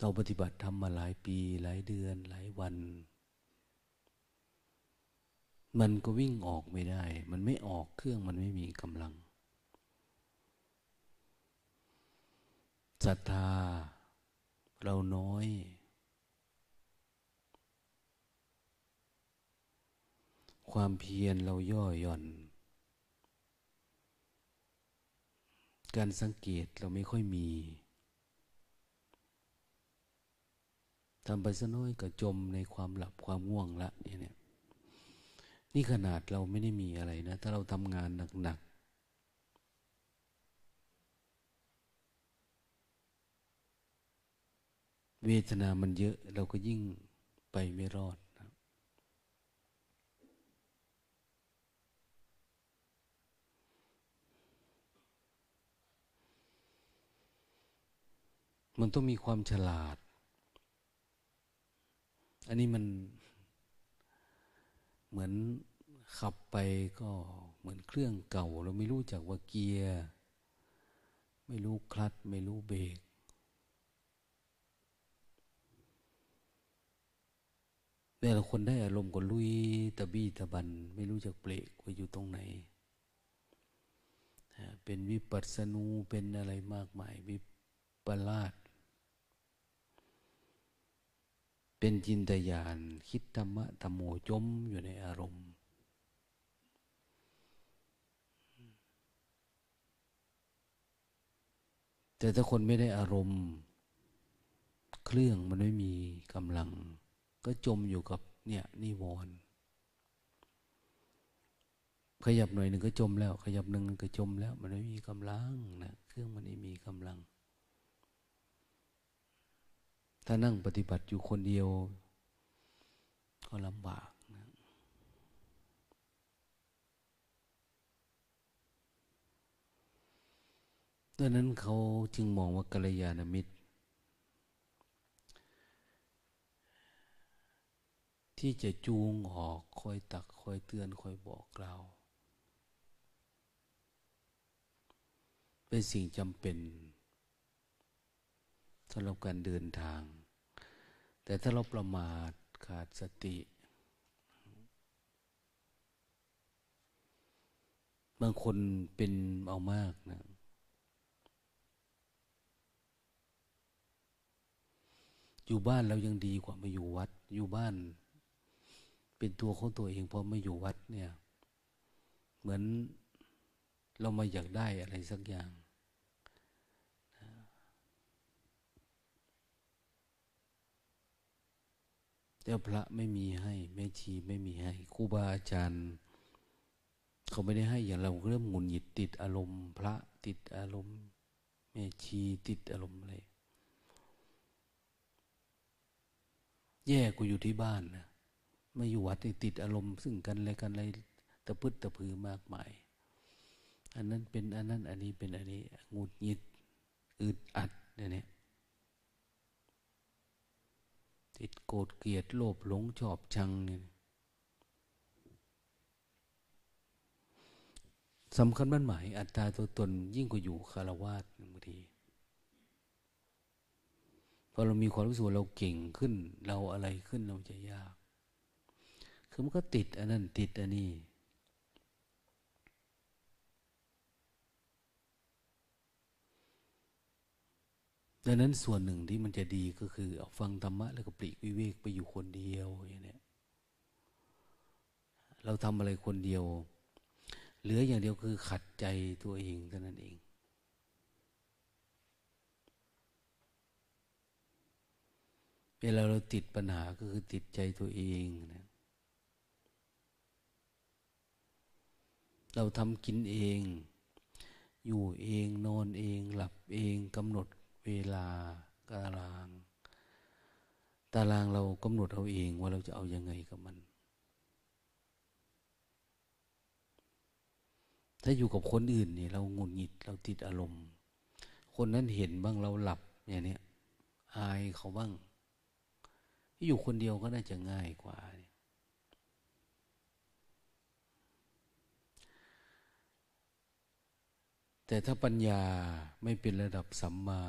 เราปฏิบัติทำมาหลายปีหลายเดือน หลายวัน มันก็วิ่งออกไม่ได้ มันไม่ออกเครื่องมันไม่มีกำลังศรัทธา เราน้อย ความเพียรเราย่อหย่อน การสังเกตเราไม่ค่อยมี ทำไปซะน้อยก็จมในความหลับความง่วงละเนี่ยนี่ขนาดเราไม่ได้มีอะไรนะ ถ้าเราทำงานหนักเวทนามันเยอะเราก็ยิ่งไปไม่รอดนะมันต้องมีความฉลาด อันนี้มันเหมือนขับไปก็เหมือนเครื่องเก่า เราไม่รู้จักว่าเกียร์ ไม่รู้คลัตช์ไม่รู้เบรกแต่ละคนได้อารมณ์ก็ลุยตะบี้ตะบัน ไม่รู้จักเปรกว่าอยู่ตรงไหน เป็นวิปัสสนูเป็นอะไรมากมายวิปลาส เป็นจินตยานคิดธรรมะธรรมโมจมอยู่ในอารมณ์ แต่ถ้าคนไม่ได้อารมณ์ เครื่องมันไม่มีกำลัง ก็จมอยู่กับเนี่ยนิวรณ์ขยับหน่อยหนึ่งก็จมแล้ว ขยับหนึ่งก็จมแล้ว มันไม่มีกำลังนะเครื่องมันไม่มีกำลัง ถ้านั่งปฏิบัติอยู่คนเดียว ก็ลำบากนะดังนั้นเขาจึงมองว่ากัลยาณมิตร ที่จะจูงออกคอยตักคอยเตือนคอยบอกกล่าวเป็นสิ่งจำเป็นสำหรับการเดินทาง แต่ถ้าเราประมาทขาดสติ บางคนเป็นเอามากนะอยู่บ้านเรายังดีกว่ามาอยู่วัด อยู่บ้าน เป็นตัวของตัวเองพอมาอยู่วัดเนี่ย เหมือนเรามาอยากได้อะไรสักอย่าง แต่พระไม่มีให้ แม่ชีไม่มีให้ครูบาอาจารย์ เขาไม่ได้ให้อย่างเราเริ่มหงุดหงิดติดอารมณ์ พระติดอารมณ์แม่ชีติดอารมณ์อะไรแย่กูอยู่ที่บ้านนะไมาอยู่วัดติดอารมณ์ ซึ่งกันอะไรกันอะไรตะพึดตะพือมากมาย อันนั้นเป็นอันนั้น อันนี้เป็นอันนี้งุดหงิดอึดอัดเนี่ย ติดโกรธเกลียดโลภหลงชอบชังเนี่ยสำคัญบ้านหมาย อัตตาตัวตนยิ่งกว่าอยู่คารวาสบางทีพอเรามีความรู้สึกเราเก่งขึ้น เราอะไรขึ้นเราจะยาก คือมันก็ติดอันนั้นติดอันนี้ ดังนั้นส่วนหนึ่งที่มันจะดีก็คือเอาฟังธรรมะ แล้วก็ปลีกวิเวกไปอยู่คนเดียวอย่างนี้เราทำอะไรคนเดียว เหลืออย่างเดียวคือขัดใจตัวเองเท่านั้นเอง เวลาเราติดปัญหาก็คือติดใจตัวเองนะเราทำกินเอง อยู่เองนอนเอง หลับเองกำหนด เวลาตาราง ตารางเรากำหนดเอาเองว่าเราจะเอาอยัางไงกับมัน ถ้าอยู่กับคนอื่นเนี่ยเราหงุนหงิดเราติดอารมณ์ คนนั้นเห็นบ้างเราหลับอย่างนี้อายเขาบ้าง อยู่คนเดียวก็น่าจะง่ายกว่า แต่ถ้าปัญญาไม่เป็นระดับสัมมา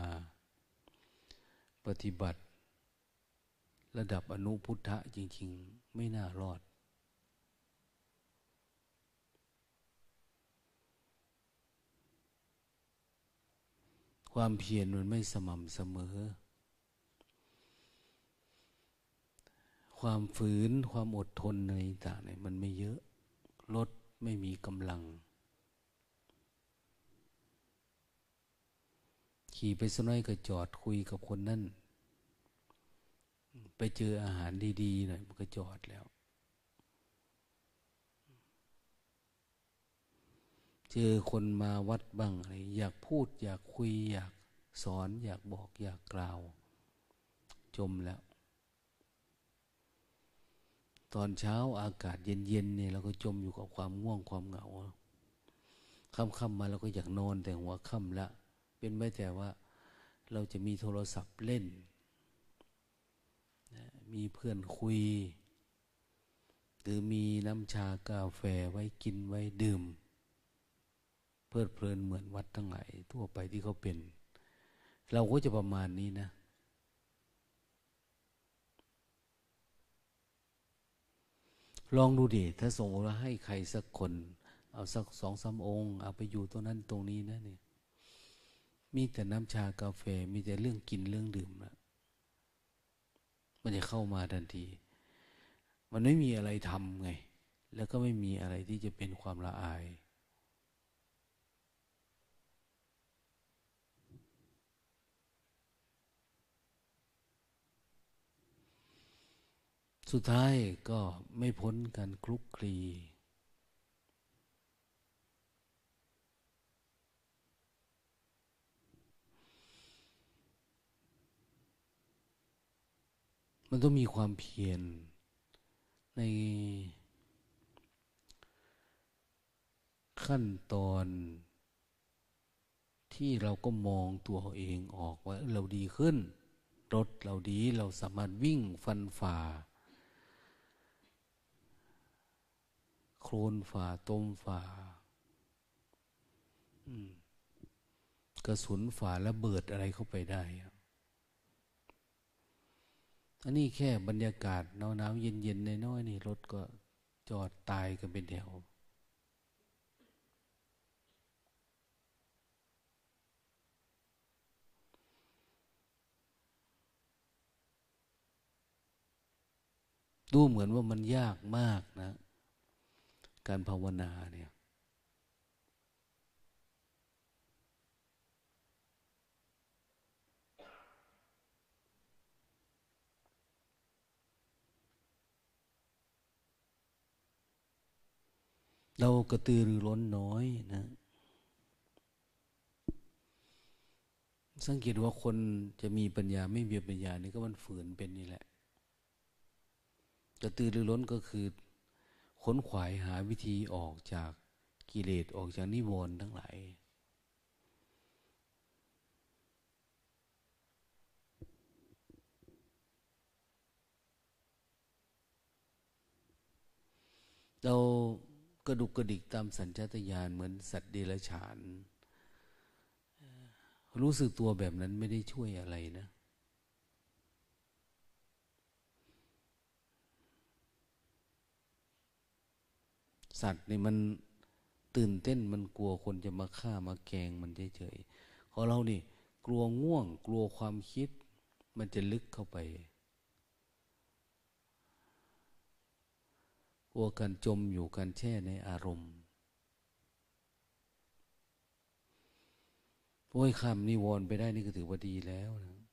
ปฏิบัติ ระดับอนุพุทธะจริง ๆ ไม่น่ารอด ความเพียรมันไม่สม่ำเสมอ ความฝืนความอดทนในต่างเนี่ยมันไม่เยอะรถไม่มีกำลัง ขี่ไปสักน้อยก็จอดคุยกับคนนั่น ไปเจออาหารดีๆหน่อยมันก็จอดแล้ว เจอคนมาวัดบ้างอะไรอยากพูด อยากคุย อยากสอน อยากบอก อยากกล่าว จมแล้ว ตอนเช้าอากาศเย็นๆเนี่ยเราก็จมอยู่กับความง่วงความเหงาค่ำๆมาเราก็อยากนอนแต่หัวค่ำละ เป็นไม่แต่ว่าเราจะมีโทรศัพท์เล่นมีเพื่อนคุย หรือมีน้ำชากาแฟไว้กินไว้ดื่ม เพลิดเพลินเหมือนวัดทั้งหลายทั่วไปที่เขาเป็น เราก็จะประมาณนี้นะลองดูดิ ถ้าส่งเราให้ใครสักคน เอาสักสองสามองค์ เอาไปอยู่ตรงนั้นตรงนี้นะเนี่ย มีแต่น้ำชากาแฟ มีแต่เรื่องกินเรื่องดื่มนะมันจะเข้ามาทันที มันไม่มีอะไรทำไง แล้วก็ไม่มีอะไรที่จะเป็นความละอาย สุดท้ายก็ไม่พ้นการคลุกคลี มันต้องมีความเพียรในขั้นตอนที่เราก็มองตัวเองออกว่าเราดีขึ้น รถเราดีเราสามารถวิ่งฟันฝ่า โคลนฝ่าต้มฝ่ากระสุนฝ่าและเบิดอะไรเข้าไปได้ อันนี้แค่บรรยากาศหนาวหนาวเย็นเย็นในน้อยนี่รถก็จอดตายกันเป็นแถวดูเหมือนว่ามันยากมากนะ การภาวนาเนี่ย เรากระตือรือร้นน้อยนะ สังเกตว่าคนจะมีปัญญาไม่มีปัญญานี่ก็มันฝืนเป็นนี่แหละ กระตือรือร้นก็คือขนขวายหาวิธีออกจากกิเลสออกจากนิวรณ์ทั้งหลายเรา กระดุกกระดิกตามสัญชาตญาณเหมือนสัตว์เดรัจฉาน รู้สึกตัวแบบนั้นไม่ได้ช่วยอะไรนะ สัตว์นี่มันตื่นเต้นมันกลัวคนจะมาฆ่ามาแกงมันเฉยๆของเรานี่ กลัวง่วง กลัวความคิด มันจะลึกเข้าไป ลัวการจมอยู่การแช่ในอารมณ์โอ้ยคำนิวรณ์ไปได้นี่ก็ถือว่าดีแล้วนะ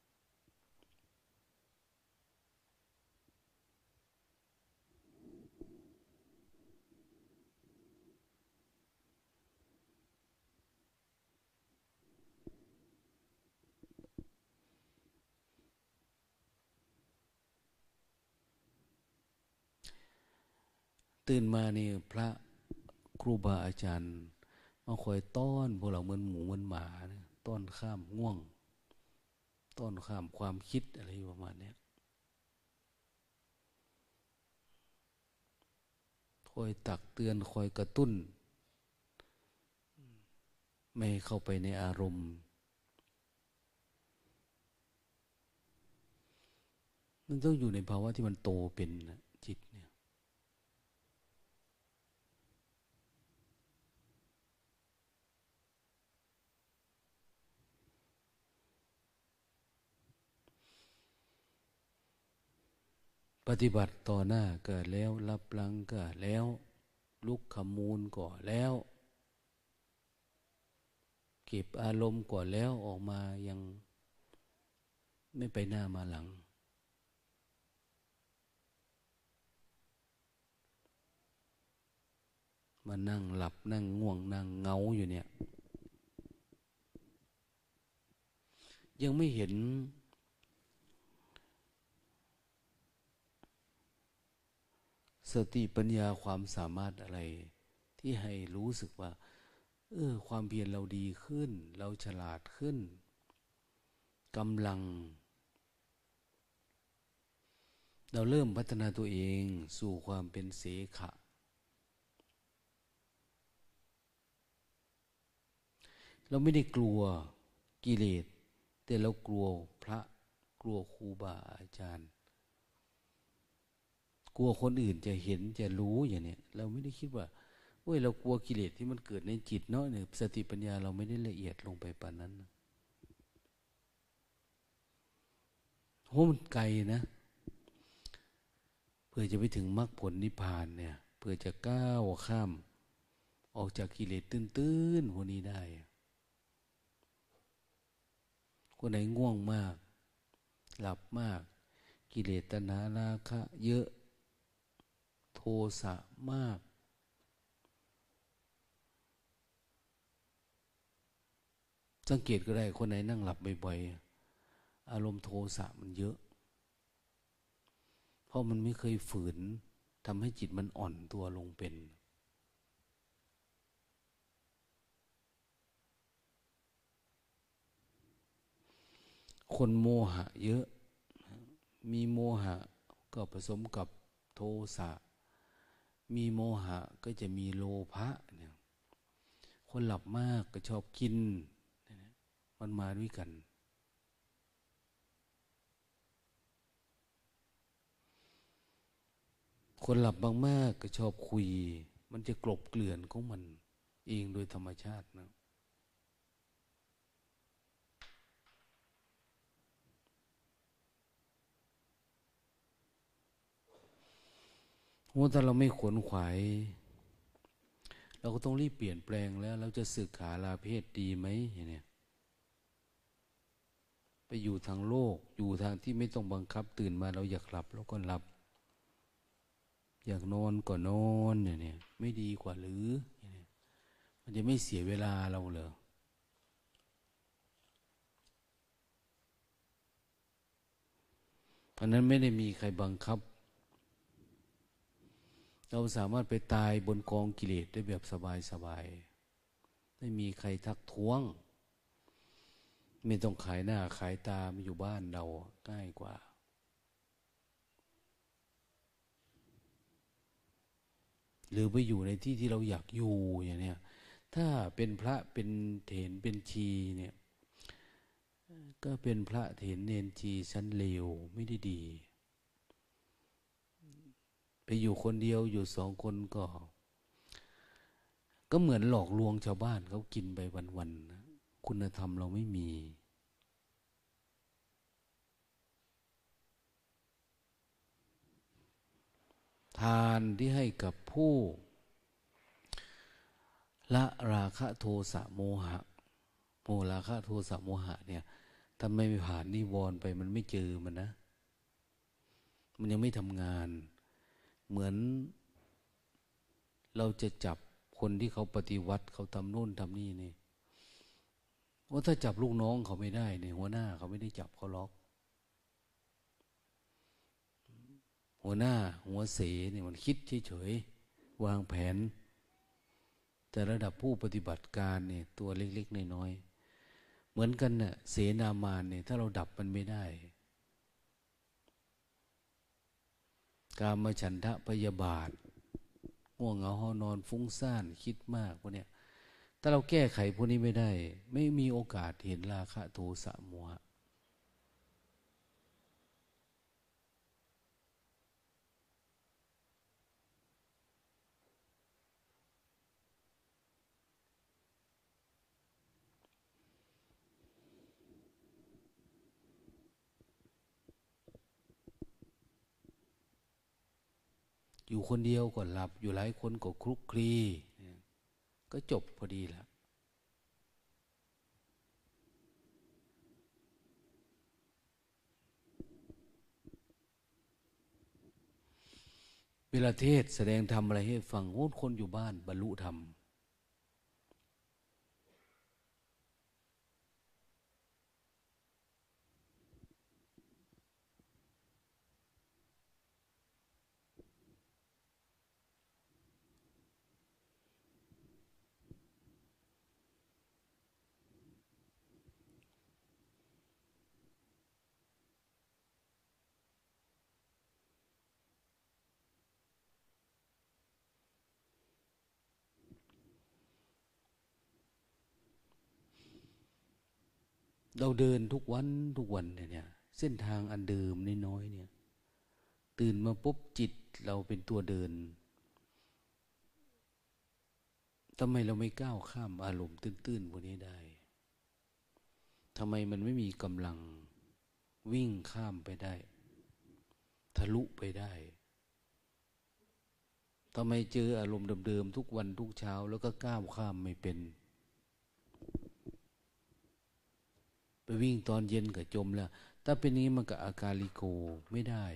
ตื่นมานี่พระครูบาอาจารย์มาคอยต้อนพวกเราเหมือนหมูเหมือนหมาต้อนข้ามง่วง ต้อนข้ามความคิดอะไรประมาณนี้คอยตักเตือนคอยกระตุ้น ไม่เข้าไปในอารมณ์มันต้องอยู่ในภาวะที่มันโตเป็นนะจิตเนี่ย ปฏิบัติต่อหน้าก็แล้ว รับหลังก็แล้ว ลุกขมูลก็แล้ว เก็บอารมณ์ก่อนแล้วออกมายังไม่ไปหน้ามาหลัง มานั่งหลับนั่งง่วงนั่งเงาอยู่เนี่ย ยังไม่เห็น สติปัญญาความสามารถอะไร ที่ให้รู้สึกว่า เออ ความเพียรเราดีขึ้น เราฉลาดขึ้นกำลัง เราเริ่มพัฒนาตัวเองสู่ความเป็นเสขะ เราไม่ได้กลัวกิเลส แต่เรากลัวพระกลัวครูบาอาจารย์ กลัวคนอื่นจะเห็นจะรู้อย่างเนี้ยเราไม่ได้คิดว่าเว้ยเรากลัวกิเลสที่มันเกิดในจิตเนาะเนี่ยสติปัญญาเราไม่ได้ละเอียดลงไปปานนั้นโหมันไกลนะ เพื่อจะไปถึงมรรคผลนิพพานเนี่ย เพื่อจะก้าวข้าม ออกจากกิเลสตื้นๆพวกนี้ได้ คนไหนง่วงมาก หลับมาก กิเลสตนาราคะ เยอะ สะมาก สังเกตก็ได้คนไหนนั่งหลับบ่อยๆ อารมณ์โทสะมันเยอะ เพราะมันไม่เคยฝืนทำให้จิตมันอ่อนตัวลงเป็นคนโมหะเยอะ มีโมหะก็ผสมกับโทสะ มีโมหะก็จะมีโลภะเนี่ยคนหลับมากก็ชอบกินมันมาด้วยกัน คนหลับบางมากก็ชอบคุย มันจะกลบเกลื่อนของมัน เองโดยธรรมชาตินะ โอ้ถ้าเราไม่ขวนขวายเราก็ต้องรีบเปลี่ยนแปลงแล้ว เราจะสึกขาลาเพศดีไหมอย่างนี้ไปอยู่ทางโลก อยู่ทางที่ไม่ต้องบังคับ ตื่นมาเราอยากหลับเราก็หลับ อยากนอนก็นอนเนี่ยเนี่ยไม่ดีกว่าหรือมันจะไม่เสียเวลาเราเหรอเพราะนั้นไม่ได้มีใครบังคับ เราสามารถไปตายบนกองกิเลสได้แบบสบายๆไม่มีใครทักท้วง ไม่ต้องขายหน้าขายตามาอยู่บ้านเราง่ายกว่า หรือไปอยู่ในที่ที่เราอยากอยู่อย่างเนี้ยถ้าเป็นพระเป็นเถนเป็นชีเนี่ย ก็เป็นพระเถนเนนชีชั้นเลวไม่ได้ดี ไปอยู่คนเดียวอยู่สองคนก็ ก็เหมือนหลอกลวงชาวบ้านเขากินไปวันๆนะคุณธรรมเราไม่มี ทานที่ให้กับผู้ ละราคะโทสะโมหะโมราคะโทสะโมหะเนี่ยถ้าไม่ผ่านนิวรณ์ไปมันไม่เจอมันนะ มันยังไม่ทำงาน เหมือน เราจะจับคนที่เขาปฏิวัติเขาทำโน่นทำนี่นี่ว่าถ้าจับลูกน้องเขาไม่ได้เนี่ยหัวหน้าเขาไม่ได้จับเขาล็อก หัวหน้า หัวเสเนี่ยมันคิดเฉยๆวางแผน แต่ระดับผู้ปฏิบัติการเนี่ย ตัวเล็กๆน้อยๆเหมือนกันเน่ะเสนามานเนี่ย ถ้าเราดับมันไม่ได้ กามฉันทะพยาบาทง่วงเหงาหอนอนฟุ้งซ่านคิดมากพวกเนี้ยถ้าเราแก้ไขพวกนี้ไม่ได้ ไม่มีโอกาสเห็นราคะโทสะโมหะ อยู่ คนเดียวก็หลับ อยู่หลายคนก็คลุกคลีก็จบพอดีแล้วเวลาเทศแสดงธรรมอะไรให้ฟังโอ้คนอยู่บ้านบรรลุธรรม เราเดินทุกวันทุกวันเนี่ย เส้นทางอันเดิมน้อยๆเนี่ย ตื่นมาปุ๊บจิตเราเป็นตัวเดินทำไมเราไม่ก้าวข้ามอารมณ์ตื้นๆพวกนี้ได้ทำไมมันไม่มีกำลังวิ่งข้ามไปได้ ทะลุไปได้ทำไมเจออารมณ์เดิมๆทุกวันทุกเช้า แล้วก็ก้าวข้ามไม่เป็น ไปวิ่งตอนเย็นก็จมแล้ว ถ้าเป็นนี้มันก็อาการลิโกไม่ได้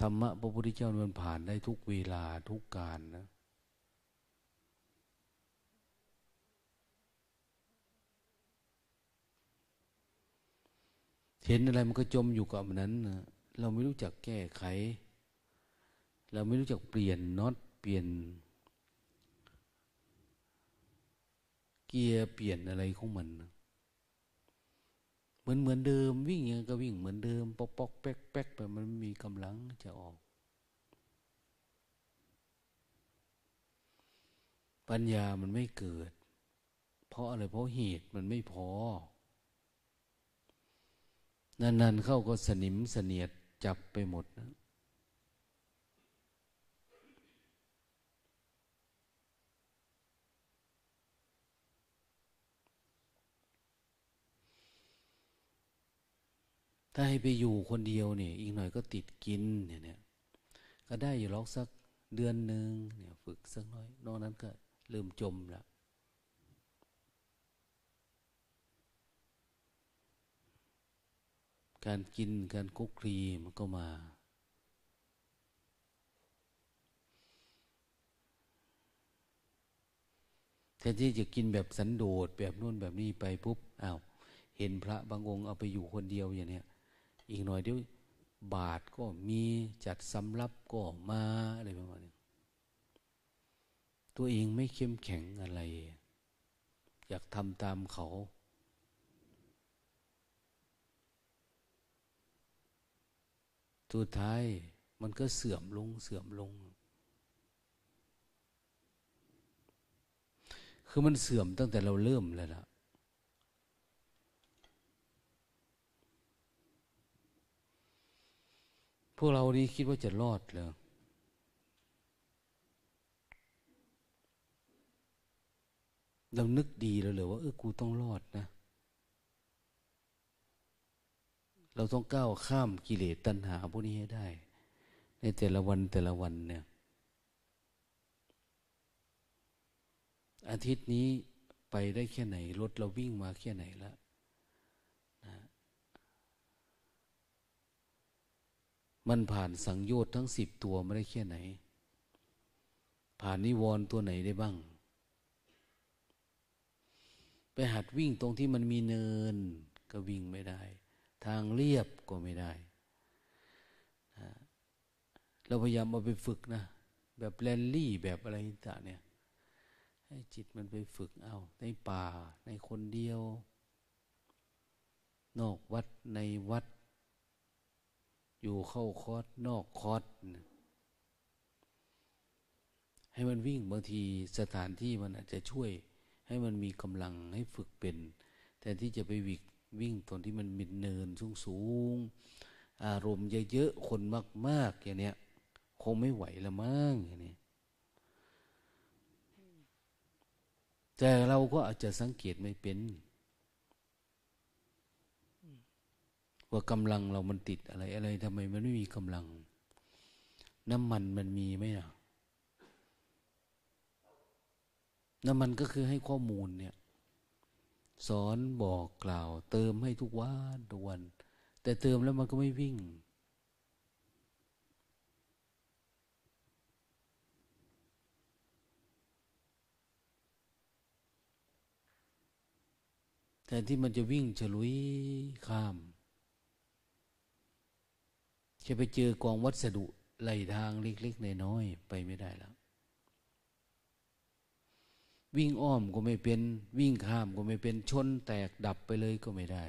ธรรมะพระพุทธเจ้ามันผ่านได้ทุกเวลาทุกการนะเห็นอะไรมันก็จมอยู่กับนั้นนะเราไม่รู้จักแก้ไข เราไม่รู้จักเปลี่ยนน็อตเปลี่ยน เกียร์เปลี่ยนอะไรของมันเหมือนเหมือนเดิม วิ่งยังก็วิ่งเหมือนเดิม ปอกปอกแป๊กแป๊กไปมันมีกำลังจะออก ปัญญามันไม่เกิด เพราะอะไรเพราะเหตุมันไม่พอนานๆเข้าก็สนิมเสนียดจับไปหมดนะ ถ้าให้ไปอยู่คนเดียวเนี่ยอีกหน่อยก็ติดกินเนี่ยเนี่ยก็ได้อยู่ล็อกสักเดือนหนึ่งเนี่ยฝึกสักน้อย นอกนั้นก็เริ่มจมล้วการกินการคุกคลีมันก็มา แทนที่จะกินแบบสันโดษแบบนู่นแบบนี้ไปปุ๊บอ้าวเห็นพระบางองค์เอาไปอยู่คนเดียวอย่างเนี้ย อีกหน่อยเดี๋ยวบาทก็มีจัดสำรับก็มาอะไรประมาณนี้ตัวเองไม่เข้มแข็งอะไร อยากทำตามเขาสุดท้ายมันก็เสื่อมลงเสื่อมลง คือมันเสื่อมตั้งแต่เราเริ่มแล้วล่ะ พวกเรานี่คิดว่าจะรอดเลยเรานึกดีแล้วเลยว่าเออกูต้องรอดนะ เราต้องก้าวข้ามกิเลสตัณหาพวกนี้ให้ได้ ในแต่ละวันแต่ละวันเนี่ย อาทิตย์นี้ไปได้แค่ไหน รถเราวิ่งมาแค่ไหนแล้ว มันผ่านสังโยชน์ทั้งสิบตัวไม่ได้แค่ไหน ผ่านนิวรณ์ตัวไหนได้บ้าง ไปหัดวิ่งตรงที่มันมีเนิน ก็วิ่งไม่ได้ ทางเรียบก็ไม่ได้ เราพยายามเอาไปฝึกนะ แบบแลนลี่แบบอะไรต่างเนี่ยให้จิตมันไปฝึกเอา ในป่า ในคนเดียว นอกวัดในวัด อยู่เข้าคอร์สนอกคอร์สให้มันวิ่งบางทีสถานที่มันอาจจะช่วย ให้มันมีกำลังให้ฝึกเป็นแทนที่จะไปวิ่งวิ่งตอนที่มันมิดเนินสูงสูงอารมณ์เยอะๆคนมากๆอย่างเนี้ยคงไม่ไหวละมั้งอย่างนี้แต่เราก็อาจจะสังเกตไม่เป็น ว่ากำลังเรามันติดอะไร อะไรทำไมมันไม่มีกำลัง น้ำมันมันมีไหมอะน้ำมันก็คือให้ข้อมูลเนี่ย สอนบอกกล่าว เติมให้ทุกวันทุกวัน แต่เติมแล้วมันก็ไม่วิ่งแต่ที่มันจะวิ่งฉลุยข้าม จะไปเจอกองวัสดุไหลทางเล็กๆน้อยๆไปไม่ได้แล้ววิ่งอ้อมก็ไม่เป็น วิ่งข้ามก็ไม่เป็นชนแตกดับไปเลยก็ไม่ได้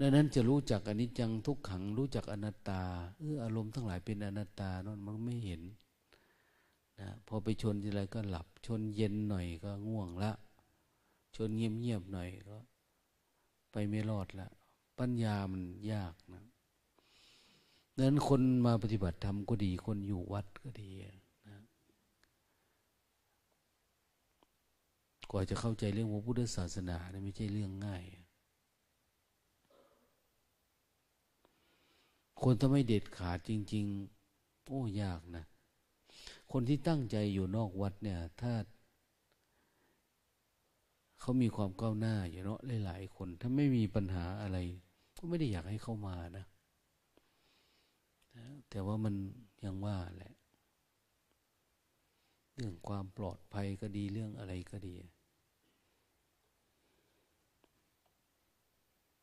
ดังนั้นจะรู้จักอนิจจังทุกขัง รู้จักอนัตตาเอออารมณ์ทั้งหลายเป็นอนัตตานั่นมันไม่เห็น นะพอไปชนทีไรก็หลับ ชนเย็นหน่อยก็ง่วงละ ชนเงียบๆหน่อยก็ ไปไม่รอดละปัญญามันยากนะดังนั้นคนมาปฏิบัติธรรมก็ดี คนอยู่วัดก็ดีนะกว่าจะเข้าใจเรื่องพระพุทธศาสนาเนี่ยไม่ใช่เรื่องง่าย คนถ้าไม่เด็ดขาดจริง ๆ โอ้ยากนะ คนที่ตั้งใจอยู่นอกวัดเนี่ย ถ้าเขามีความก้าวหน้าอยู่เนาะหลายๆคน ถ้าไม่มีปัญหาอะไร ก็ไม่ได้อยากให้เข้ามานะแต่ว่ามันยังว่าแหละ เรื่องความปลอดภัยก็ดีเรื่องอะไรก็ดี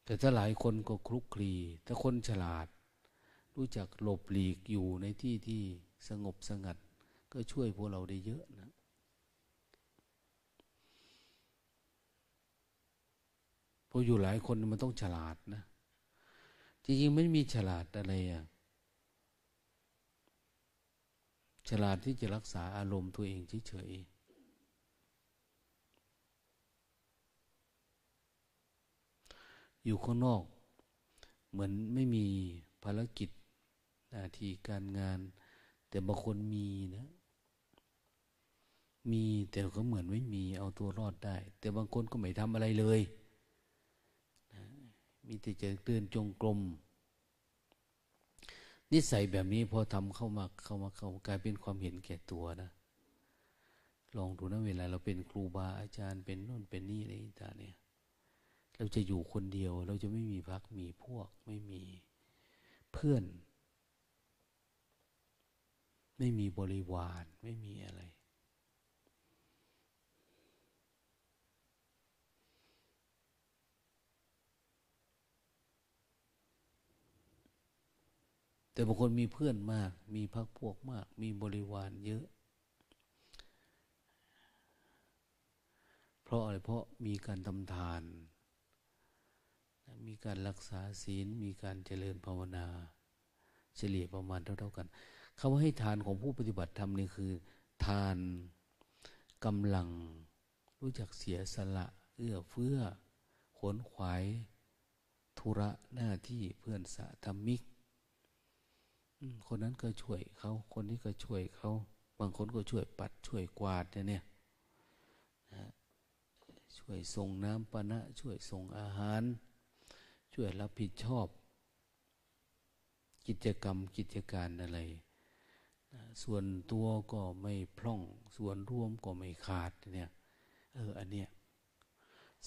แต่ถ้าหลายคนก็คลุกคลีถ้าคนฉลาด รู้จักหลบหลีกอยู่ในที่ที่สงบสงัด ก็ช่วยพวกเราได้เยอะนะ พออยู่หลายคนมันต้องฉลาดนะ จริงๆไม่มีฉลาดอะไรอะ ฉลาดที่จะรักษาอารมณ์ตัวเองเฉยๆอยู่ข้างนอก เหมือนไม่มีภารกิจหน้าที่การงาน แต่บางคนมีนะ มีแต่ก็เหมือนไม่มีเอาตัวรอดได้ แต่บางคนก็ไม่ทำอะไรเลยนะมีแต่จะเดินจงกรมนิสัยแบบนี้พอทำเข้ามาเข้ามาเข้ากลายเป็นความเห็นแก่ตัวนะลองดูนะเวลาเราเป็นครูบาอาจารย์เป็นนู่นเป็นนี่อะไรต่างเนี่ย เราจะอยู่คนเดียว เราจะไม่มีพักมีพวก ไม่มีเพื่อน ไม่มีบริวารไม่มีอะไร แต่บางคนมีเพื่อนมาก มีพักพวกมาก มีบริวารเยอะ เพราะอะไรเพราะมีการทำทาน มีการรักษาศีล มีการเจริญภาวนา เฉลี่ยประมาณเท่า ๆกันคำว่าให้ทานของผู้ปฏิบัติธรรมนี่คือ ทานกำลังรู้จักเสียสละเอื้อเฟื้อขนขวาย ธุระหน้าที่เพื่อนสะธรรมิก คนนั้นก็ช่วยเขาคนนี้ก็ช่วยเขาบางคนก็ช่วยปัดช่วยกวาดเนี่ยนะช่วยส่งน้ำปะนะ ช่วยส่งอาหาร ช่วยรับผิดชอบ กิจกรรมกิจการอะไรส่วนตัวก็ไม่พร่อง ส่วนร่วมก็ไม่ขาดเนี่ยเอออันเนี้ย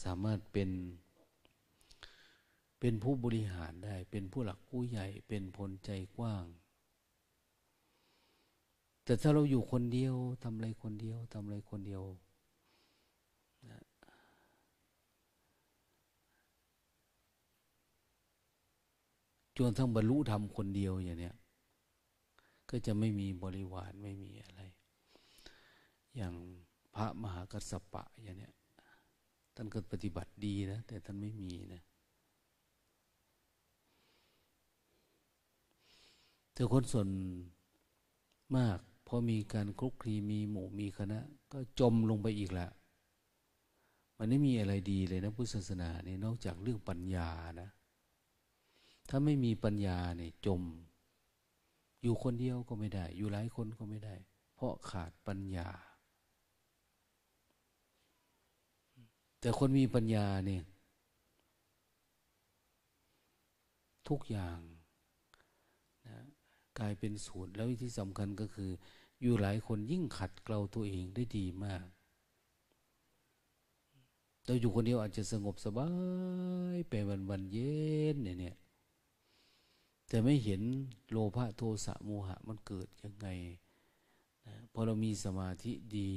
สามารถเป็น เป็นผู้บริหารได้ เป็นผู้หลักผู้ใหญ่เป็นพลใจกว้าง แต่ถ้าเราอยู่คนเดียวทำอะไรคนเดียวทำอะไรคนเดียวนะจนทั้งบรรลุธรรมคนเดียวอย่างเนี้ยก็จะไม่มีบริวารไม่มีอะไร อย่างพระมหากัสสปะอย่างเนี้ยท่านก็ปฏิบัติดีนะ แต่ท่านไม่มีนะแต่คนส่วนมาก พอมีการคลุกคลีมีหมู่มีคณะ ก็จมลงไปอีกละมันไม่มีอะไรดีเลยนะพุทธศาสนาเนี่ยนอกจากเรื่องปัญญานะ ถ้าไม่มีปัญญาเนี่ยจม อยู่คนเดียวก็ไม่ได้ อยู่หลายคนก็ไม่ได้ เพราะขาดปัญญา แต่คนมีปัญญาเนี่ย ทุกอย่าง กลายเป็นศูนย์แล้วที่สำคัญก็คือ อยู่หลายคนยิ่งขัดเกลาตัวเองได้ดีมาก เราอยู่คนเดียวอาจจะสงบสบายไปวันวันเย็นเนี่ยแต่ไม่เห็นโลภะโทสะโมหะมันเกิดยังไงพอเรามีสมาธิดี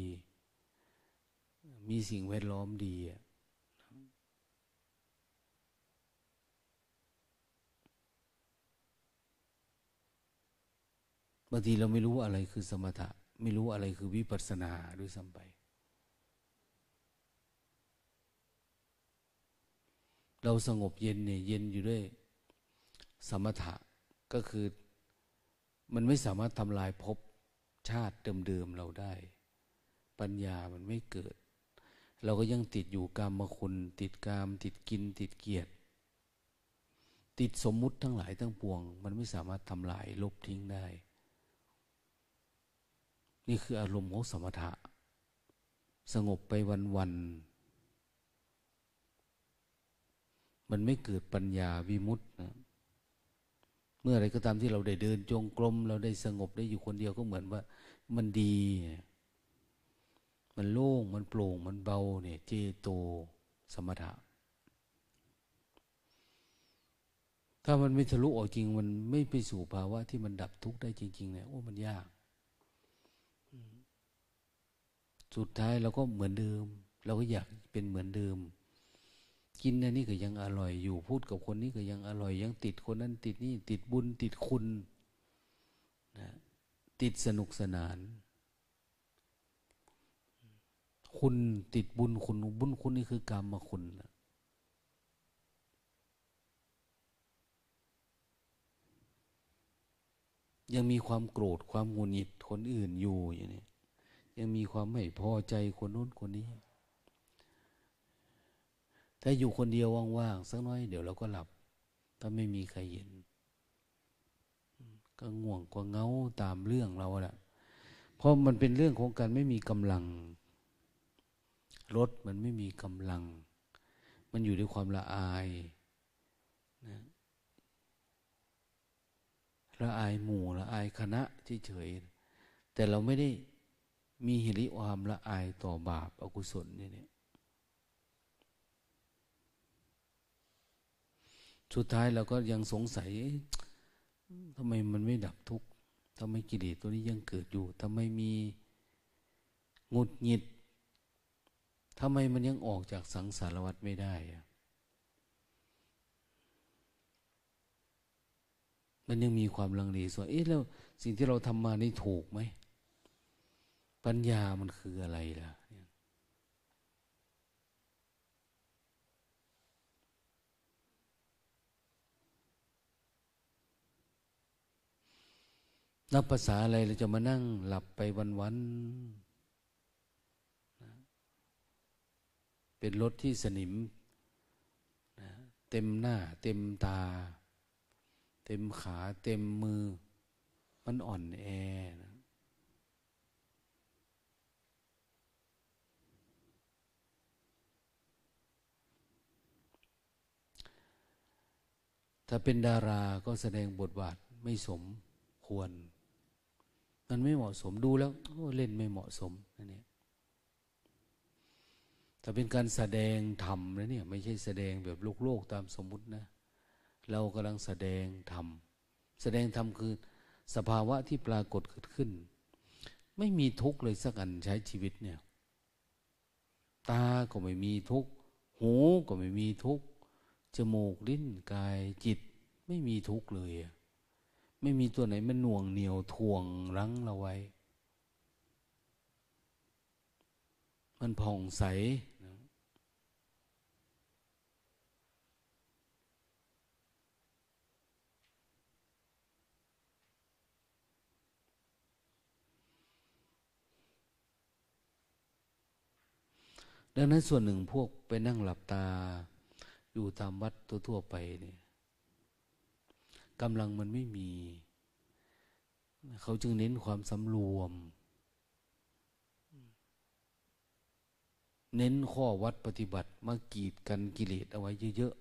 มีสิ่งแวดล้อมดี บางทีเราไม่รู้อะไรคือสมถะ ไม่รู้อะไรคือวิปัสสนาด้วยซ้ำไป เราสงบเย็นเนี่ยเย็นอยู่ด้วย สมถะก็คือ มันไม่สามารถทำลายภพชาติเดิมๆเราได้ ปัญญามันไม่เกิด เราก็ยังติดอยู่กรรมคุณ ติดกาม ติดกิน ติดเกียรติติดสมมุติทั้งหลายทั้งปวง มันไม่สามารถทำลายลบทิ้งได้ นี่คืออารมณ์ของสมถะ สงบไปวันๆมันไม่เกิดปัญญาวิมุตต์นะเมื่ออะไรก็ตามที่เราได้เดินจงกรมเราได้สงบได้อยู่คนเดียวก็เหมือนว่า มันดี มันโล่งมันโปร่งมันเบาเนี่ยเจโตสมถะ ถ้ามันไม่ทะลุออกจริง มันไม่ไปสู่ภาวะที่มันดับทุกข์ได้จริง ๆ เนี่ยโอ้มันยาก สุดท้ายเราก็เหมือนเดิม เราก็อยากเป็นเหมือนเดิม กินอันนี้ก็ยังอร่อยอยู่พูดกับคนนี้ก็ยังอร่อย ยังติดคนนั้นติดนี่ติดบุญติดคุณนะติดสนุกสนาน คุณติดบุญคุณบุญคุณนี่คือกรรมคุณนะยังมีความโกรธความงุนหงิดคนอื่นอยู่อย่างนี้ ยังมีความไม่พอใจคนนู้นคนนี้ ถ้าอยู่คนเดียวว่างๆสักน้อยเดี๋ยวเราก็หลับ ถ้าไม่มีใครเห็น ก็ง่วงก็เงาตามเรื่องเราแหละเพราะมันเป็นเรื่องของการไม่มีกำลังรถมันไม่มีกำลัง มันอยู่ด้วยความละอายนะละอายหมู่ละอายคณะเฉยๆแต่เราไม่ได้ มีหิริความละอายต่อบาปอกุศลนี่เนี่ยสุดท้ายเราก็ยังสงสัยทำไมมันไม่ดับทุกข์ทำไมกิเลสตัวนี้ยังเกิดอยู่ทำไมมีงุดหงิดทำไมมันยังออกจากสังสารวัฏไม่ได้อะมันยังมีความลังเลส่วนเอ๊ะแล้วสิ่งที่เราทำมานี่ถูกไหม ปัญญามันคืออะไรล่ะนับภาษาอะไรเราจะมานั่งหลับไปวันๆเป็นรถที่สนิมนะเต็มหน้า เต็มตา เต็มขา เต็มมือ มันอ่อนแอนะ ถ้าเป็นดาราก็แสดงบทบาทไม่สมควร มันไม่เหมาะสมดูแล้วเล่นไม่เหมาะสมนั่นเองแต่เป็นการแสดงธรรมนะเนี่ย ไม่ใช่แสดงแบบโลกโลกตามสมมุตินะ เรากำลังแสดงธรรมแสดงธรรมคือสภาวะที่ปรากฏเกิดขึ้น ไม่มีทุกข์เลยสักอันใช้ชีวิตเนี่ย ตาก็ไม่มีทุกข์ หูก็ไม่มีทุกข์ จมูกลิ้นกายจิตไม่มีทุกข์เลยไม่มีตัวไหนมันหน่วงเหนียวทวงรั้งเราไว้ มันผ่องใสนะดังนั้นส่วนหนึ่งพวกไปนั่งหลับตา อยู่ตามวัดทั่วๆไปเนี่ยกำลังมันไม่มี เขาจึงเน้นความสำรวม เน้นข้อวัดปฏิบัติมากีดกันกิเลสเอาไว้เยอะ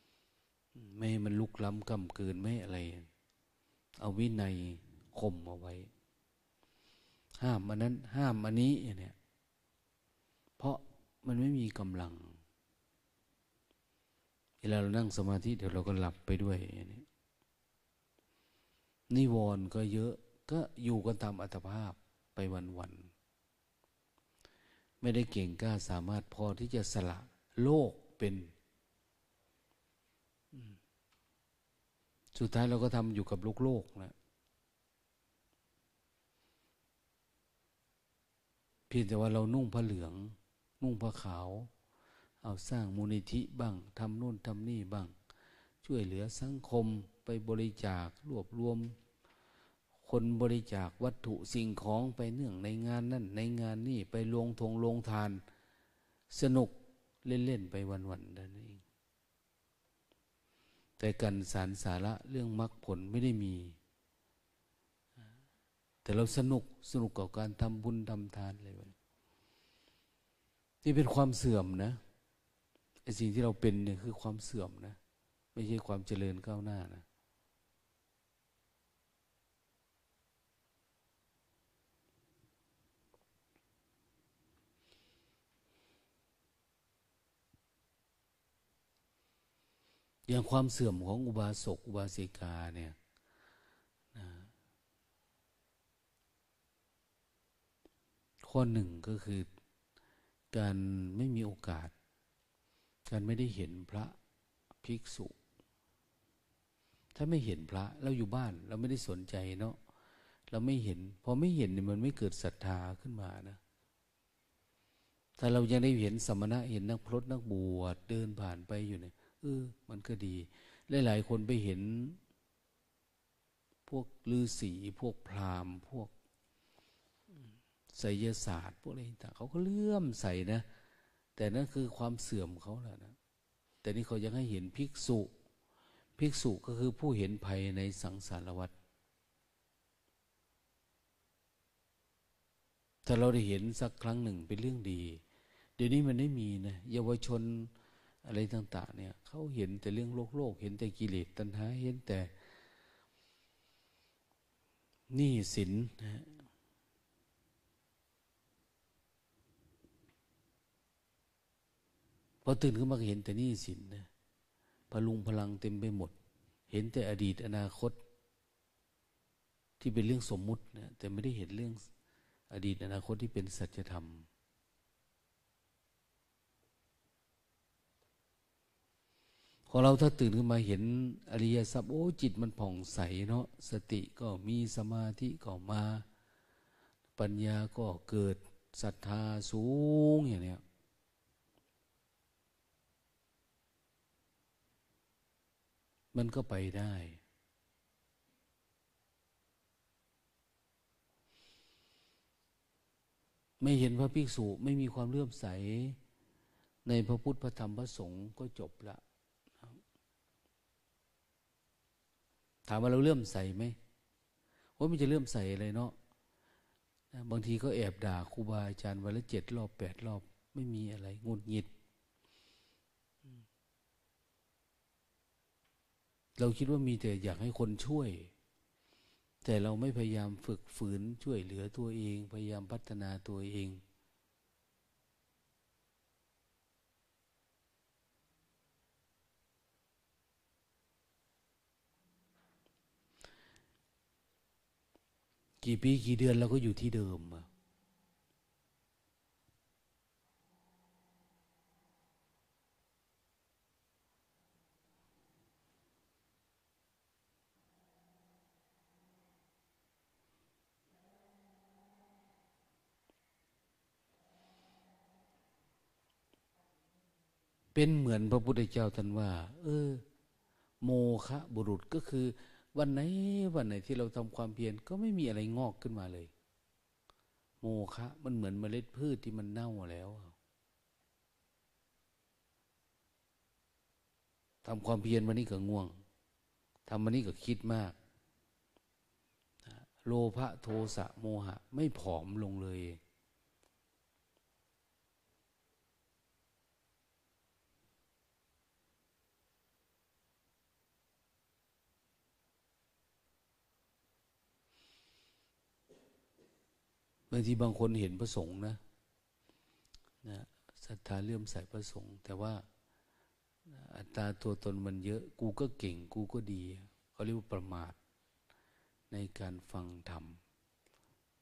ๆ ไม่ให้มันลุกล้ำกำเกินไม่อะไร เอาวินัยข่มเอาไว้ ห้ามอันนั้น ห้ามอันนี้เนี่ย เพราะมันไม่มีกำลัง เวลาเรานั่งสมาธิเดี๋ยวเราก็หลับไปด้วยนี่นิวรณ์ก็เยอะก็อยู่กันตามอัตภาพไปวันๆไม่ได้เก่งกล้าสามารถพอที่จะสละโลกเป็น สุดท้ายเราก็ทำอยู่กับโลกโลกนะเพียงแต่ว่าเรานุ่งผ้าเหลือง นุ่งผ้าขาว เอาสร้างมูลนิธิบ้างทำนู่นทำนี่บ้าง ช่วยเหลือสังคมไปบริจาครวบรวม คนบริจาควัตถุสิ่งของไปเนื่องในงานนั่นในงานนี่ไปลงทงลงทาน สนุกเล่น ๆ ไปวันๆนั่นเอง แต่การสารสาระเรื่องมรรคผลไม่ได้มี แต่เราสนุกสนุกกับการทำบุญทำทานเลยนี่เป็นความเสื่อมนะ สิ่งที่เราเป็นเนี่ยคือความเสื่อมนะ ไม่ใช่ความเจริญก้าวหน้านะอย่างความเสื่อมของอุบาสกอุบาสิกาเนี่ยข้อหนึ่งก็คือการไม่มีโอกาส การไม่ได้เห็นพระภิกษุ ถ้าไม่เห็นพระเราอยู่บ้าน เราไม่ได้สนใจเนาะเราไม่เห็นพอไม่เห็นเนี่ยมันไม่เกิดศรัทธาขึ้นมานะถ้าเรายังได้เห็นสมณะเห็นนักพรตนักบวชเดินผ่านไปอยู่เนี่ยเออ มันก็ดีหลายๆคนไปเห็น พวกฤาษีพวกพราหมณ์ พวกไสยศาสตร์ พวกอะไรต่างเขาก็เลื่อมใสนะ แต่นั่นคือความเสื่อมเขาแหละนะ แต่นี่เขายังให้เห็นภิกษุ ภิกษุก็คือผู้เห็นภัยในสังสารวัฏถ้าเราได้เห็นสักครั้งหนึ่งเป็นเรื่องดี เดี๋ยวนี้มันไม่มีนะเยาวชนอะไรต่าง ๆ เนี่ยเขาเห็นแต่เรื่องโลกโลก เห็นแต่กิเลสตัณหาเห็นแต่หนี้สินนะ อตื่นขึ้นมาเห็นแต่นี่สินนะพลุงพลังเต็มไปหมด เห็นแต่อดีตอนาคต ที่เป็นเรื่องสมมุตินะแต่ไม่ได้เห็นเรื่องอดีตอนาคตที่เป็นสัจธรรม ของเราถ้าตื่นขึ้นมาเห็นอริยสัพโอ้จิตมันผ่องใสเนาะสติก็มีสมาธิก็มา ปัญญาก็เกิดศรัทธาสูงอย่างเนี้ย มันก็ไปได้ ไม่เห็นพระภิกษุไม่มีความเลื่อมใส ในพระพุทธพระธรรมพระสงฆ์ก็จบละถามว่าเราเลื่อมใสไหมว่ามันจะเลื่อมใสอะไรเนาะบางทีก็แอบด่าครูบาอาจารย์วันละเจ็ดรอบแปดรอบ ไม่มีอะไรงุดหงิด เราคิดว่ามีแต่อยากให้คนช่วย แต่เราไม่พยายามฝึกฝืนช่วยเหลือตัวเอง พยายามพัฒนาตัวเองกี่ปีกี่เดือนเราก็อยู่ที่เดิม เป็นเหมือนพระพุทธเจ้าท่านว่า เออ โมคะบุรุษก็คือ วันไหนวันไหนที่เราทำความเพียรก็ไม่มีอะไรงอกขึ้นมาเลย โมฆะมันเหมือนเมล็ดพืชที่มันเน่าแล้วทำความเพียรวันนี้ก็ง่วงทำวันนี้ก็คิดมาก โลภะโทสะโมหะ ไม่ผอมลงเลย บางทีบางคนเห็นพระสงฆ์นะนะศรัทธาเลื่อมใสพระสงฆ์แต่ว่าอัตราตัวตนมันเยอะ กูก็เก่ง กูก็ดี เขาเรียกว่าประมาท ในการฟังธรรม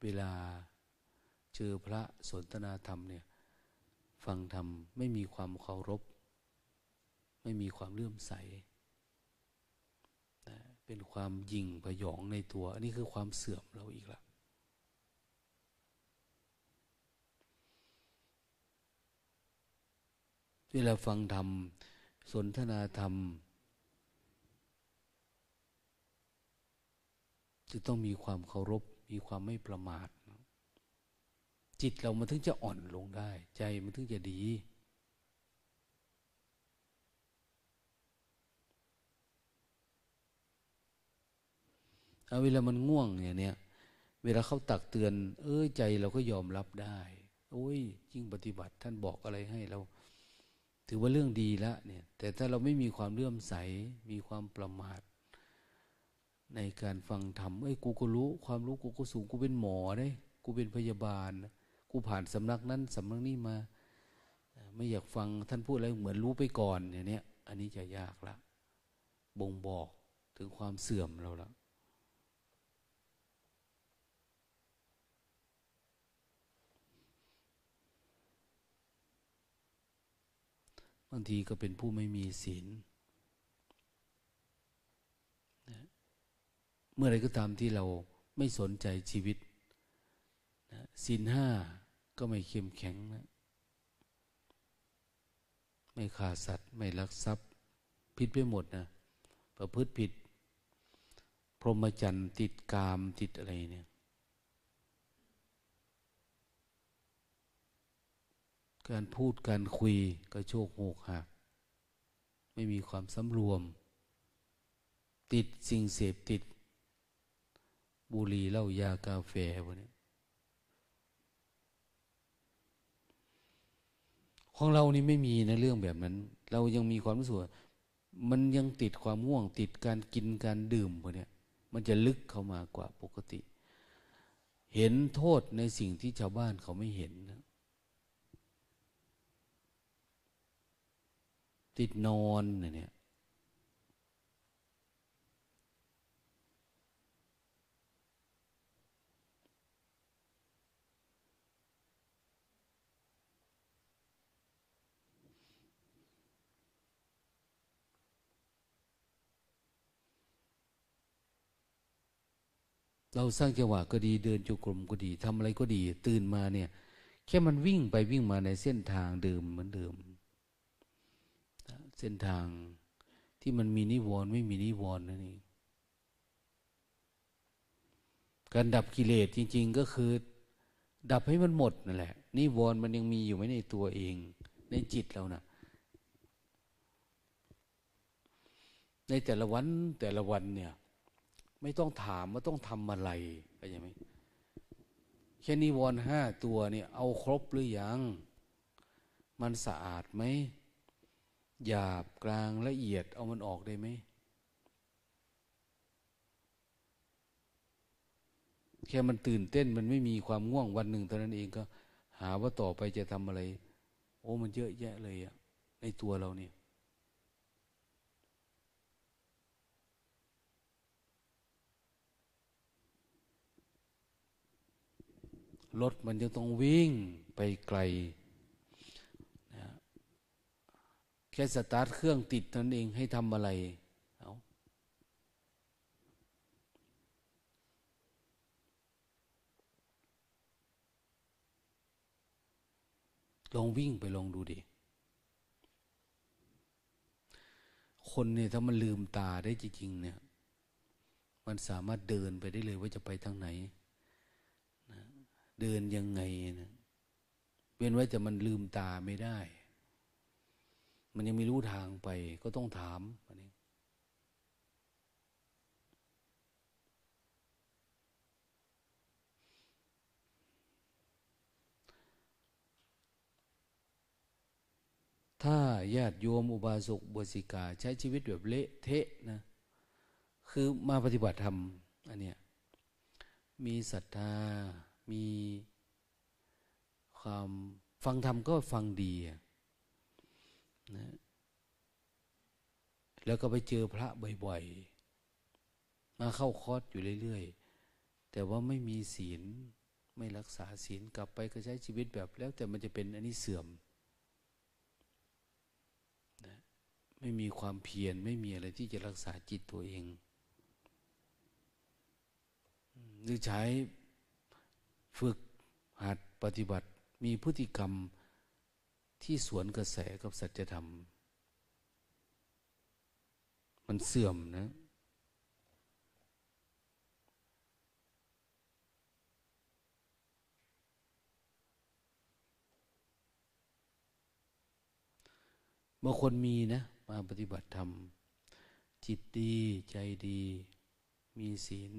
เวลาเจอพระสนทนาธรรมเนี่ย ฟังธรรมไม่มีความเคารพ ไม่มีความเลื่อมใส เป็นความยิ่งพยองในตัว อันนี้คือความเสื่อมเราอีกละ เวลาฟังธรรม สนทนาธรรม จะต้องมีความเคารพ มีความไม่ประมาท จิตเรามันถึงจะอ่อนลงได้ ใจมันถึงจะดีเอาเวลามันง่วงเนี่ยเนี่ย เวลาเขาตักเตือน เอ้ยใจเราก็ยอมรับได้ โอ้ยยิ่งปฏิบัติท่านบอกอะไรให้เรา ถือว่าเรื่องดีละเนี่ย แต่ถ้าเราไม่มีความเลื่อมใส มีความประมาท ในการฟังธรรมเอ้ยกูก็รู้ ความรู้กูก็สูงกูเป็นหมอได้กูเป็นพยาบาล กูผ่านสำนักนั้นสำนักนี้มา ไม่อยากฟังท่านพูดอะไรเหมือนรู้ไปก่อนอย่างนี้อันนี้จะยากละบ่งบอกถึงความเสื่อมเราละ บางทีก็เป็นผู้ไม่มีศีลนะเมื่อไรก็ตามที่เราไม่สนใจชีวิตนะศีลห้าก็ไม่เข้มแข็งนะไม่ขาดสัตว์ ไม่ลักทรัพย์ผิดไปหมดนะประพฤติผิด พรหมจรรย์ติดกามติดอะไรเนี่ย การพูดการคุยก็โชคโหกหักไม่มีความสำรวม ติดสิ่งเสพติด บุหรี่เหล้ายากาแฟพวกนี้ของเรานี่ไม่มีนะเรื่องแบบนั้น เรายังมีความรู้สึกมันยังติดความง่วง ติดการกินการดื่มพวกนี้มันจะลึกเข้ามากว่าปกติ เห็นโทษในสิ่งที่ชาวบ้านเขาไม่เห็นนะ ติดนอนเนี่ยเราสร้างจังหวะก็ดีเดินจุกรมก็ดีทำอะไรก็ดี ตื่นมาเนี่ย แค่มันวิ่งไปวิ่งมาในเส้นทางเดิมเหมือนเดิม เส้นทางที่มันมีนิวรณ์ไม่มีนิวรณ์นั่นเองการดับกิเลสจริง ๆ ก็คือ ดับให้มันหมดนั่นแหละ นิวรณ์มันยังมีอยู่ไว้ในตัวเอง ในจิตเรานะ่ะ ในแต่ละวันแต่ละวันเนี่ย ไม่ต้องถามว่าต้องทำอะไรเข้าใจไหมแค่นิวรณ์ห้าตัวเนี่ย เอาครบหรือยัง มันสะอาดไหม หยาบกลางละเอียดเอามันออกได้ไหม แค่มันตื่นเต้นมันไม่มีความง่วงวันหนึ่งตอนนั้นเองก็ หาว่าต่อไปจะทำอะไร โอ้มันเยอะแยะเลยอะในตัวเราเนี่ยรถมันจะต้องวิ่งไปไกลแค่สตาร์ทเครื่องติดนั่นเองให้ทำอะไรเอาลองวิ่งไปลองดูดิ คนเนี่ยถ้ามันลืมตาได้จริงๆเนี่ย มันสามารถเดินไปได้เลยว่าจะไปทางไหนนะเดินยังไงนะเป็นไว้แต่มันลืมตาไม่ได้ มันยังไม่รู้ทางไป ก็ต้องถามอันนี้ถ้าญาติโยมอุบาสกบสิกา ใช้ชีวิตแบบเละเทะนะ คือมาปฏิบัติธรรมอันเนี้ยมีศรัทธา มีความฟังธรรมก็ฟังดี นะ แล้วก็ไปเจอพระบ่อยๆ มาเข้าคอร์สอยู่เรื่อยๆ แต่ว่าไม่มีศีล ไม่รักษาศีลกลับไปก็ใช้ชีวิตแบบแล้ว แต่มันจะเป็นอันนี้เสื่อมนะไม่มีความเพียรไม่มีอะไรที่จะรักษาจิตตัวเองหรือใช้ฝึกหัดปฏิบัติมีพฤติกรรม ที่สวนกระแสกับสัจธรรม มันเสื่อมนะ บางคนมีนะ มาปฏิบัติธรรม จิตดีใจดี มีศีล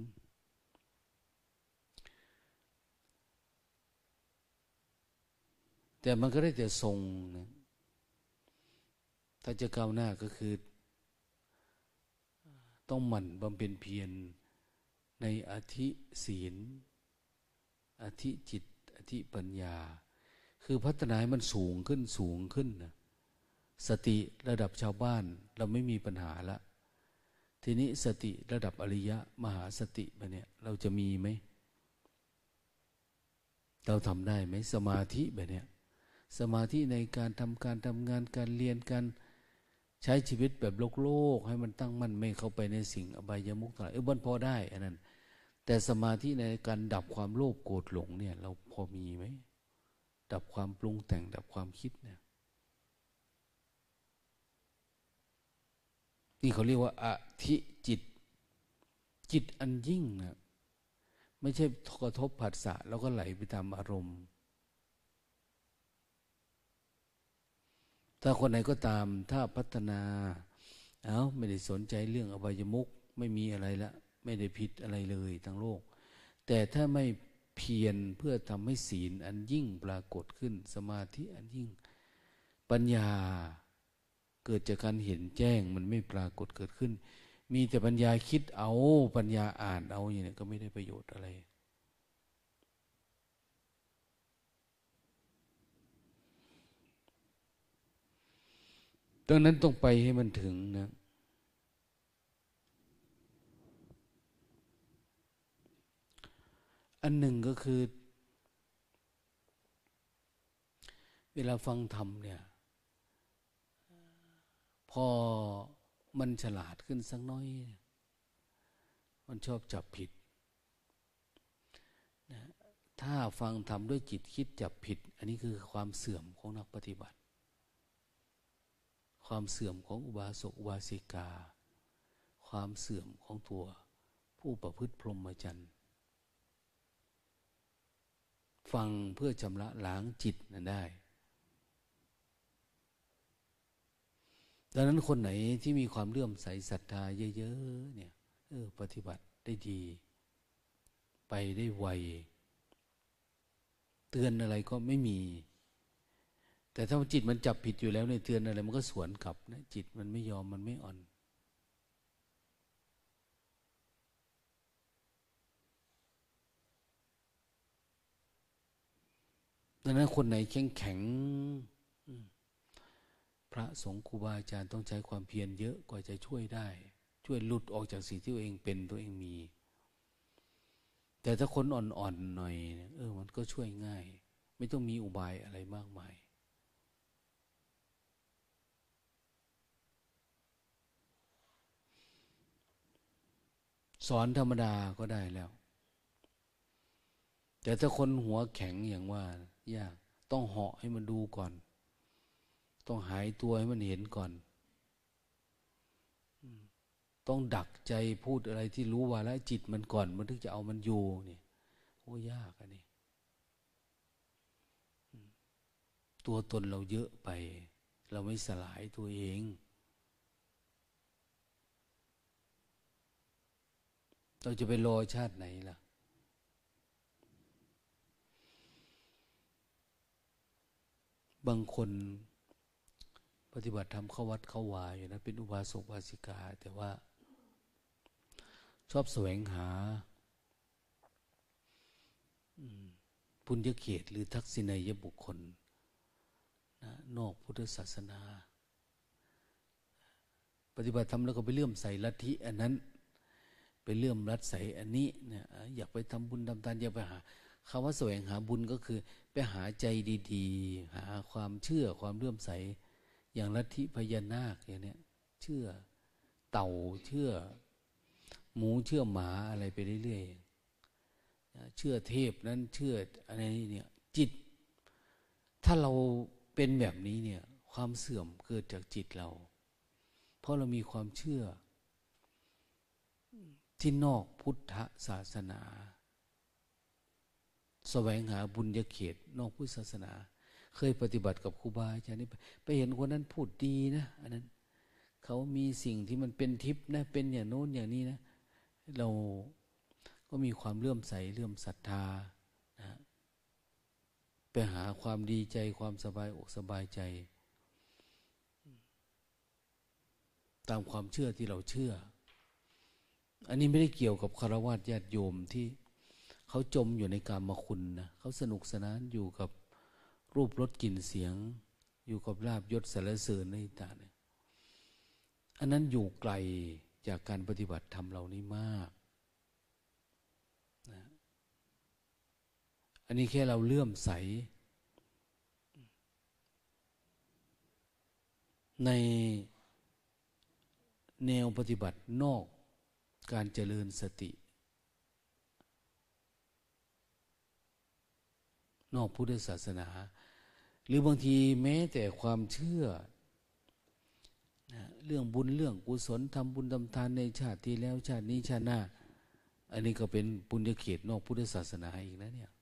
แต่มันก็ได้แต่ทรงนะถ้าจะก้าวหน้าก็คือ ต้องหมั่นบำเพ็ญเพียรในอธิศีล อธิจิต อธิปัญญา คือพัฒนาให้มันสูงขึ้นสูงขึ้นนะสติระดับชาวบ้านเราไม่มีปัญหาละ ทีนี้สติระดับอริยะ มหาสติมาเนี่ยเราจะมีไหม เราทำได้ไหมสมาธิแบบเนี้ย สมาธิในการทำการทำงานการเรียนการใช้ชีวิตแบบโลกโลก ให้มันตั้งมั่นไม่เข้าไปในสิ่งอบายมุกทั้งหลายเออบันพอได้อันนั้น แต่สมาธิในการดับความโลภโกรธหลงเนี่ย เราพอมีไหมดับความปรุงแต่งดับความคิดเนี่ยนี่เขาเรียกว่าอธิจิต จิตอันยิ่งนะไม่ใช่กระทบผัสสะแล้วก็ไหลไปตามอารมณ์ ถ้าคนไหนก็ตามถ้าพัฒนา เอาไม่ได้สนใจเรื่องอบายมุกไม่มีอะไรละไม่ได้ผิดอะไรเลยทั้งโลก แต่ถ้าไม่เพียรเพื่อทำให้ศีลอันยิ่งปรากฏขึ้น สมาธิอันยิ่ง ปัญญาเกิดจากการเห็นแจ้งมันไม่ปรากฏเกิดขึ้น มีแต่ปัญญาคิดเอาปัญญาอ่านเอาอย่างนี้ก็ไม่ได้ประโยชน์อะไร ดังนั้นต้องไปให้มันถึงนะ อันหนึ่งก็คือ เวลาฟังธรรมเนี่ย พอมันฉลาดขึ้นสักน้อย มันชอบจับผิดนะถ้าฟังธรรมด้วยจิตคิดจับผิด อันนี้คือความเสื่อมของนักปฏิบัติ ความเสื่อมของอุบาสกอุบาสิกา ความเสื่อมของตัวผู้ประพฤติพรหมจรรย์ฟังเพื่อชำระล้างจิตนั้นได้ ดังนั้นคนไหนที่มีความเลื่อมใสศรัทธาเยอะๆเนี่ยเออปฏิบัติได้ดี ไปได้ไว เตือนอะไรก็ไม่มี แต่ถ้าจิตมันจับผิดอยู่แล้วในเตือนอะไร มันก็สวนกลับนะจิตมันไม่ยอมมันไม่อ่อน ดังนั้นคนไหนแข็งแข็งพระสงฆ์ครูบาอาจารย์ต้องใช้ความเพียรเยอะกว่าจะช่วยได้ ช่วยหลุดออกจากสิ่งที่ตัวเองเป็นตัวเองมี แต่ถ้าคนอ่อนๆหน่อย เออ มันก็ช่วยง่าย ไม่ต้องมีอุบายอะไรมากมาย สอนธรรมดาก็ได้แล้ว แต่ถ้าคนหัวแข็งอย่างว่ายากต้องเหาะให้มันดูก่อน ต้องหายตัวให้มันเห็นก่อน ต้องดักใจพูดอะไรที่รู้ว่าแล้วจิตมันก่อน มันถึงจะเอามันอยู่นี่โอ้ยากอันนี้ตัวตนเราเยอะไป เราไม่สลายตัวเอง เราจะไปรอชาติไหนล่ะ บางคนปฏิบัติธรรมเข้าวัดเข้าวาอยู่นะเป็นอุบาสกวาสิกา แต่ว่า ชอบแสวงหาผปุญญเขตหรือทักษิณยบุคคลนะนอกพุทธศาสนา ปฏิบัติธรรมแล้วก็ไปเลื่อมใส่ลัทธิอันนั้น ไปเลื่อมรัดใส่อันนี้เนี่ยอยากไปทำบุญทำทานอยากไปหาคำว่าแสวงหาบุญก็คือ ไปหาใจดีๆ หาความเชื่อความเลื่อมใส อย่างลัทธิพญานาคอย่างเนี้ยเชื่อเต่าเชื่อ หมูเชื่อหมาอะไรไปเรื่อยๆเชื่อเทพนั้นเชื่ออะไรเนี่ยจิต ถ้าเราเป็นแบบนี้เนี่ย ความเสื่อมเกิดจากจิตเรา เพราะเรามีความเชื่อ ที่นอกพุทธศาสนาแสวงหาบุญญาเขต นอกพุทธศาสนา เคยปฏิบัติกับครูบาอาจารย์นี่ไปเห็นคนนั้นพูดดีนะอันนั้นเขามีสิ่งที่มันเป็นทิพย์นะ เป็นอย่างโน้นอย่างนี้นะ เราก็มีความเลื่อมใสเลื่อมศรัทธานะไปหาความดีใจความสบายอกสบายใจ ตามความเชื่อที่เราเชื่อ อันนี้ไม่ได้เกี่ยวกับคารวะญาติโยมที่เขาจมอยู่ในการมาคุณนะเขาสนุกสนานอยู่กับรูปรสกลิ่นเสียง อยู่กับลาบยศสารเสริญในต่างเนี่ยอันนั้นอยู่ไกลจากการปฏิบัติธรรมเหล่านี้มากนะอันนี้แค่เราเลื่อมใส ในแนวปฏิบัตินอก การเจริญสติ นอกพุทธศาสนา หรือบางทีแม้แต่ความเชื่อเรื่องบุญเรื่องกุศลทำบุญทำทานในชาติที่แล้วชาตินี้ชาติหน้า อันนี้ก็เป็นปุญญเขตนอกพุทธศาสนาอีกนะเนี่ย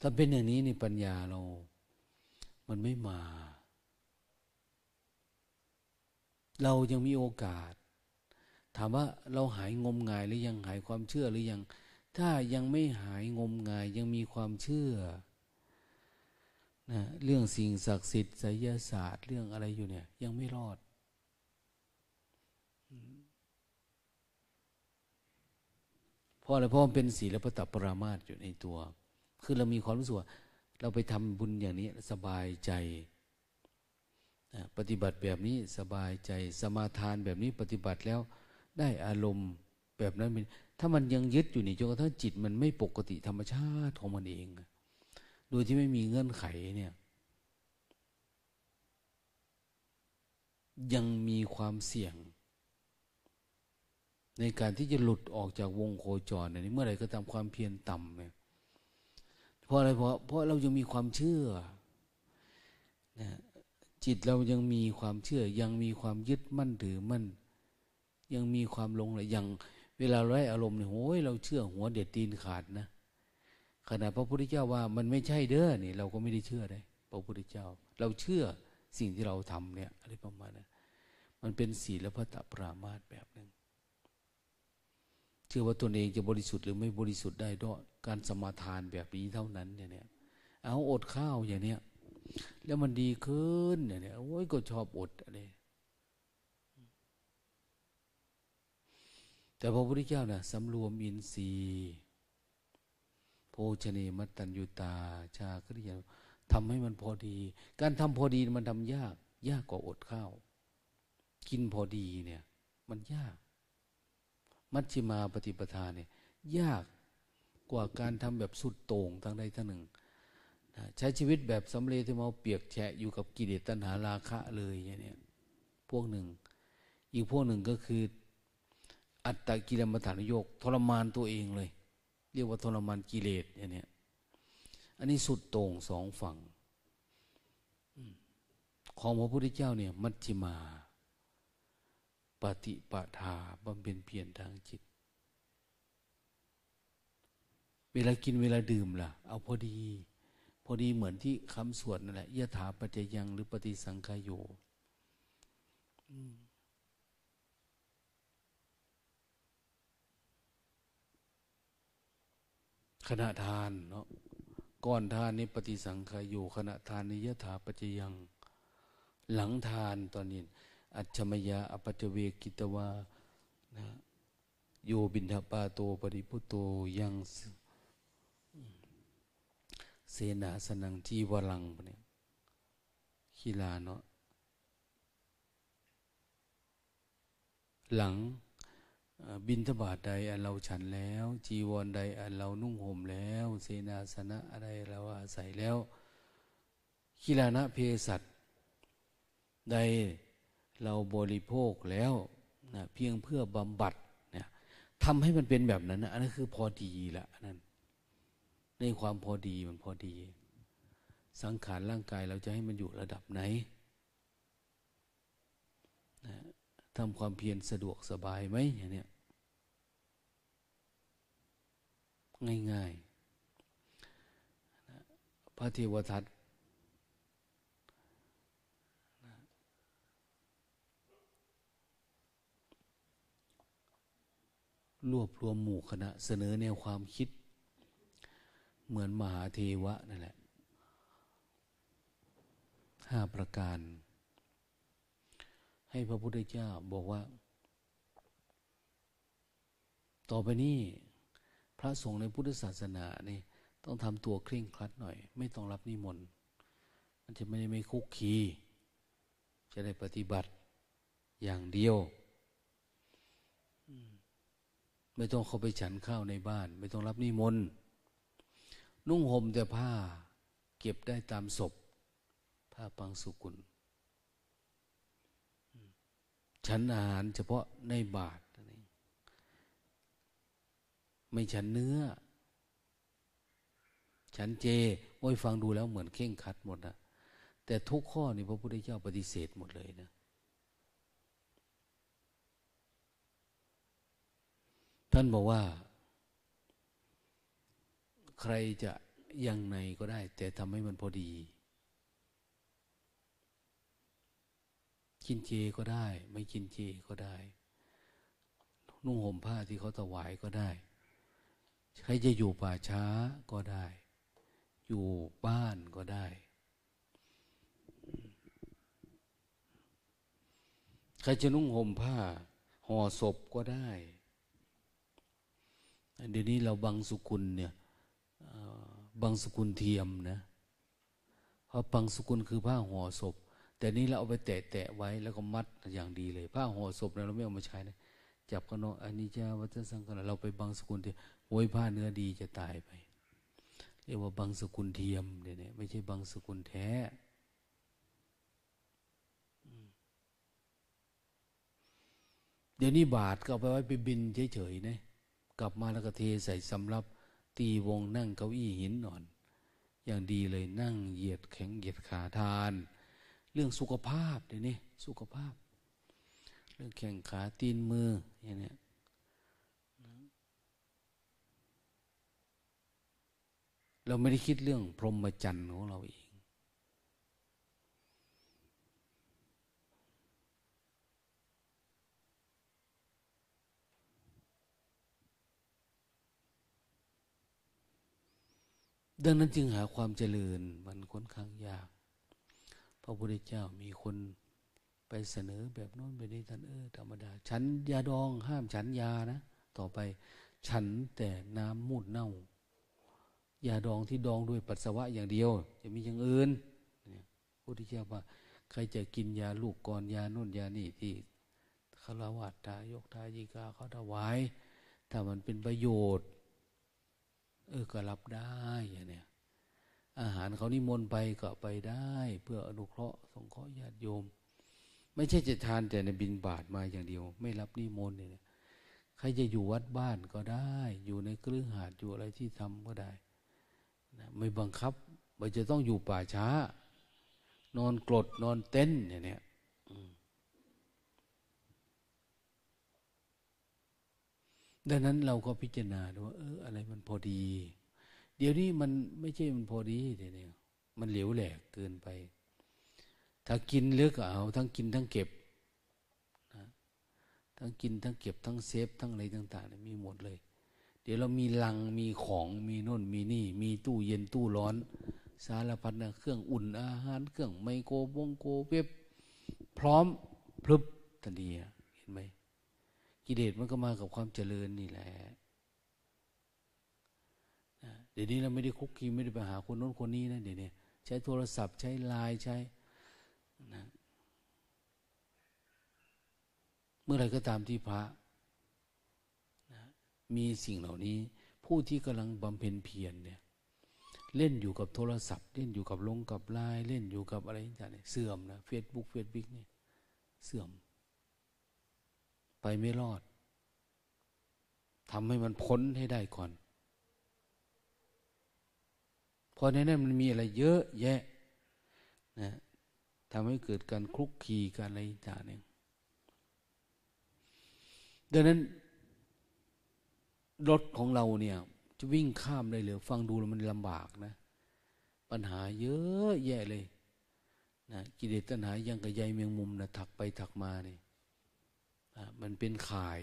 ถ้าเป็นอย่างนี้ในปัญญาเรา มันไม่มา เรายังมีโอกาส ถามว่าเราหายงมงายหรือยังหายความเชื่อหรือยัง ถ้ายังไม่หายงมงายยังมีความเชื่อนะเรื่องสิ่งศักดิ์สิทธิ์ไสยศาสตร์เรื่องอะไรอยู่เนี่ย ยังไม่รอด เพราะอะไรเพราะมันเป็นศีลปตปรามาตอยู่ในตัว คือเรามีความรู้สึกว่า เราไปทำบุญอย่างนี้สบายใจ ปฏิบัติแบบนี้สบายใจ สมาทานแบบนี้ปฏิบัติแล้วได้อารมณ์แบบนั้น ถ้ามันยังยึดอยู่นี่จนกระทั่งจิตมันไม่ปกติธรรมชาติของมันเอง โดยที่ไม่มีเงื่อนไขเนี่ย ยังมีความเสี่ยง ในการที่จะหลุดออกจากวงโคจรนี่เมื่อไรก็ตามความเพียรต่ำเนี่ย เพราะอะไรเพราะเพราะเรายังมีความเชื่อนะจิตเรายังมีความเชื่อ ยังมีความยึดมั่นถือมั่น ยังมีความลงเลยยังเวลาไร้อารมณ์เนี่ยโอ้ยเราเชื่อหัวเด็ดตีนขาดนะขณะพระพุทธเจ้าว่ามันไม่ใช่เด้อนี่เราก็ไม่ได้เชื่อได้พระพุทธเจ้า เราเชื่อสิ่งที่เราทำเนี่ยอะไรประมาณนั้นมันเป็นศีลพระตปรามาตแบบหนึ่ง เชื่อว่าตนเองจะบริสุทธิ์หรือไม่บริสุทธิ์ได้ด้วยการสมาทานแบบนี้เท่านั้นเนี่ยเอาอดข้าวอย่างเนี้ยแล้วมันดีขึ้นเนี่ยโอ้ยก็ชอบอดอะไรแต่พระพุทธเจ้าเนะ่ะสำรวมอินทรีย์โภชเนมัตตัญญุตา ชาคริยาทำให้มันพอดี การทำพอดีมันทำยาก ยากกว่าอดข้าว กินพอดีเนี่ย มันยาก มัชฌิมาปฏิปทาเนี่ยยากกว่าการทำแบบสุดโต่งทั้งใดทั้งหนึ่งใช้ชีวิตแบบสำเร็จที่มาเปียกแฉะอยู่กับกิเลสตัณหาราคะเลยอย่างนี้พวกหนึ่ง อีกพวกหนึ่งก็คือ อัตตกิลมัฐานโยกทรมานตัวเองเลย เรียกว่าทรมานกิเลสอย่างนี้อันนี้สุดโต่งสองฝั่งของพระพุทธเจ้าเนี่ย มัชฌิมา ฏิปทาบำเพ็ญเพียรทางจิต เวลากินเวลาดื่มล่ะ เอาพอดี พอดีเหมือนที่คำสวดนั่นแหละยะถาปัจจยังหรือปฏิสังขายโยขณะทานเนาะก่อนทานนี้ปฏิสังขายอยู่ขณะทานนิยถาปัจยัง หลังทานตอนนี้ อัจฉมยาอปัจเวกิตวานะโยบินทปาโตปริพุโตยังเสนาสนังจีวรังเนี่ยขีลาเนาะหลังบินทบาทใดอันเราฉันแล้ว จีวรใดอันเรานุ่งห่มแล้ว เสนาสนะอะไรเราอาศัยแล้วขีลานะเพสัตใด เราบริโภคแล้วนะเพียงเพื่อบำบัดเนี่ยทำให้มันเป็นแบบนั้นนะอันนั้นคือพอดีละนั่นในความพอดีมันพอดี สังขารร่างกายเราจะให้มันอยู่ระดับไหนนะทำความเพียรสะดวกสบายไหมอย่างนี้ง่ายๆพระเทวทัต รวบรวมหมู่คณะเสนอแนวความคิด เหมือนมหาเทวะนั่นแหละห้าประการ ให้พระพุทธเจ้าบอกว่า ต่อไปนี้พระสงฆ์ในพุทธศาสนาเนี่ยต้องทำตัวเคร่งครัดหน่อย ไม่ต้องรับนิมนต์มันจะไม่ได้ไม่คุกคี จะได้ปฏิบัติอย่างเดียว ไม่ต้องเข้าไปฉันข้าวในบ้าน ไม่ต้องรับนิมนต์นุ่งห่มแต่ผ้า เก็บได้ตามศพ ผ้าปังสุกุล ฉันอาหารเฉพาะในบาทนี่ไม่ฉันเนื้อ ฉันเจโอ้ยฟังดูแล้วเหมือนเข่งคัดหมดนะแต่ทุกข้อนี่พระพุทธเจ้าปฏิเสธหมดเลยนะ ท่านบอกว่า ใครจะยังไงก็ได้ แต่ทำให้มันพอดี กินเจก็ได้ ไม่กินเจก็ได้ นุ่งห่มผ้าที่เขาถวายก็ได้ ใครจะอยู่ป่าช้าก็ได้ อยู่บ้านก็ได้ ใครจะนุ่งห่มผ้าห่อศพก็ได้ เดี๋ยวนี้เราบังสุกุลเนี่ยบังสุกุลเทียมนะเพราะบังสุกุลคือผ้าห่อศพ แต่นี้เราเอาไปแตะๆไว้แล้วก็มัดอย่างดีเลย ผ้าห่อศพเราไม่เอามาใช้นะจับกันเนาะอันนี้จะวัฏสังกัเราไปบังสกุลเทียมโวยผ้าเนื้อดีจะตายไป เรียกว่าบังสกุลเทียมเนี่ยไม่ใช่บังสกุลแท้เดี๋ยวนี้บาทก็เอาไปไว้ไปบินเฉยๆนะ กลับมาแล้วก็เทใส่สำรับ ตีวงนั่งเก้าอี้หินนอน อย่างดีเลยนั่งเหยียดแข็งเหยียดขาทาน เรื่องสุขภาพเดี๋ยวนี้สุขภาพ เรื่องแข่งขาตีนมืออย่างนี้เราไม่ได้คิดเรื่องพรหมจรรย์ของเราเอง ดังนั้นจึงหาความเจริญมันค่อนข้างยาก พระพุทธเจ้ามีคนไปเสนอแบบโน้นแบบนี้ท่านเออธรรมดา ฉันยาดองห้ามฉันยานะ ต่อไปฉันแต่น้ำมูดเน่า ยาดองที่ดองด้วยปัสสาวะอย่างเดียว จะมีอย่างอื่นพระพุทธเจ้าว่าใครจะกินยาลูกก่อนยาโน่นยานี่ที่คารวะทายกทายิกาเขาถวาย ถ้ามันเป็นประโยชน์ เออก็รับได้เนี้ยอาหารเขานิมนต์ไปก็ไปได้ เพื่ออนุเคราะห์สงเคราะห์ญาติโยม ไม่ใช่จะทานแต่ในบินบาทมาอย่างเดียว ไม่รับนิมนต์เนี่ยใครจะอยู่วัดบ้านก็ได้ อยู่ในเครือหาดอยู่อะไรที่ทำก็ได้นะไม่บังคับว่าจะต้องอยู่ป่าช้า นอนกรดนอนเต้นอย่างเนี้ย ดังนั้นเราก็พิจารณาดูว่าเอออะไรมันพอดี เดี๋ยวนี้มันไม่ใช่มันพอดีเดี๋ยวนี้มันเหลวแหลกเกินไป ถ้ากินเลือกเอาทั้งกินทั้งเก็บนะทั้งกินทั้งเก็บทั้งเซฟ ทั้งอะไรต่างๆมีหมดเลย เดี๋ยวเรามีลังมีของมีน่นมีนี่ มีตู้เย็นตู้ร้อน สารพัดนะเครื่องอุ่นอาหารเครื่องไมโครวงโกเว็บ พร้อมพลึบทันทีเห็นไหม กิเลสมันก็มากับความเจริญนี่แหละเดี๋ยวนี้เราไม่ได้คุกคีไม่ได้ไปหาคนโน้นคนนี้นะเดี๋ยวนี้ใช้โทรศัพท์ใช้ไลน์ใช้นะเมื่อไรก็ตามที่พระนะมีสิ่งเหล่านี้ ผู้ที่กำลังบำเพ็ญเพียรเนี่ย เล่นอยู่กับโทรศัพท์ เล่นอยู่กับลงกับไลน์เล่นอยู่กับอะไรต่างๆเสื่อมนะเฟซบุ๊กเฟซบุ๊กนี่เสื่อม ไปไม่รอดทำให้มันพ้นให้ได้ก่อนพราะในนั้นมันมีอะไรเยอะแยะนะทำให้เกิดการคลุกคีกันอะไรต่างเนี่ยดังนั้น รถของเราเนี่ย จะวิ่งข้ามได้หรือฟังดูแล้วมันลำบากนะ ปัญหาเยอะแยะเลยนะกิเลสตัณหายังกระใยเมียงมุมนะถักไปถักมาเนี่ย มันเป็นข่าย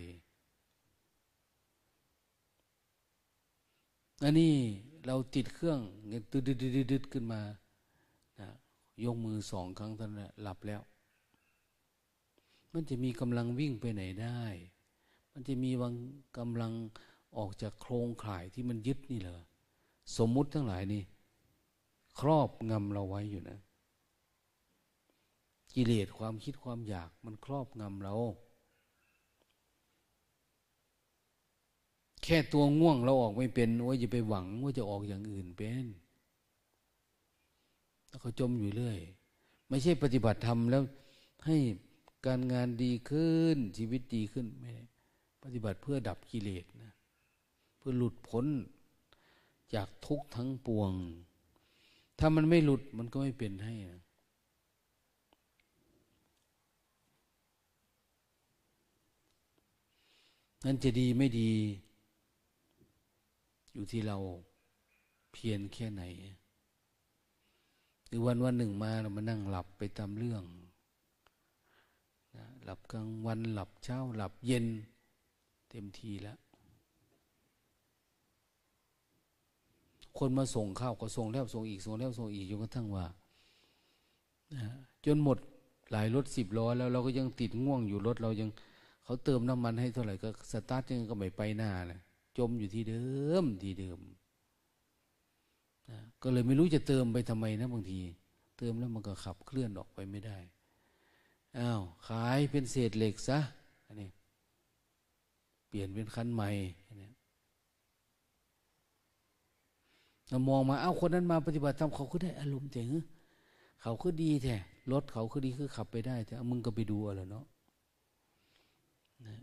อันนี้เราติดเครื่องเงี้ยตืดดดขึ้นมานะยกมือสองครั้งท่านั้นหลับแล้ว มันจะมีกำลังวิ่งไปไหนได้ มันจะมีวังกำลังออกจากโครงข่ายที่มันยึดนี่เหรอสมมุติทั้งหลายนี่ ครอบงำเราไว้อยู่นะ กิเลสความคิดความอยากมันครอบงำเรา แค่ตัวง่วงเราออกไม่เป็นว่าจะไปหวังว่าจะออกอย่างอื่นเป็นแล้วเขาจมอยู่เรื่อย ไม่ใช่ปฏิบัติธรรมแล้วให้การงานดีขึ้น ชีวิตดีขึ้นไม่ได้ปฏิบัติเพื่อดับกิเลสนะเพื่อหลุดพ้นจากทุกข์ทั้งปวง ถ้ามันไม่หลุดมันก็ไม่เป็นให้นะนั่นจะดีไม่ดี อยู่ที่เราเพียรแค่ไหน หรือวันวันหนึ่งมาเรามานั่งหลับไปตามเรื่องนะหลับกลางวันหลับเช้าหลับเย็น เต็มทีแล้ว คนมาส่งข้าวก็ส่งแล้วส่งอีกส่งแล้วส่งอีกจนกระทั่งว่าจนหมดหลายรถสิบล้อแล้วเราก็ยังติดง่วงอยู่รถเรายังเขาเติมน้ำมันให้เท่าไหร่ก็สตาร์ทยังก็ไม่ไปหน้าเลย จมอยู่ที่เดิมที่เดิมนะก็เลยไม่รู้จะเติมไปทำไมนะบางที เติมแล้วมันก็ขับเคลื่อนออกไปไม่ได้อ้าวขายเป็นเศษเหล็กซะอันนี้เปลี่ยนเป็นคันใหม่อันนี้เรามองมาเอ้าคนนั้นมาปฏิบัติธรรมเขาก็ได้อารมณ์เจ๋งเขาก็ดีแท้รถเขาก็ดีคือขับไปได้แต่มึงก็ไปดูอะไรเนาะนะ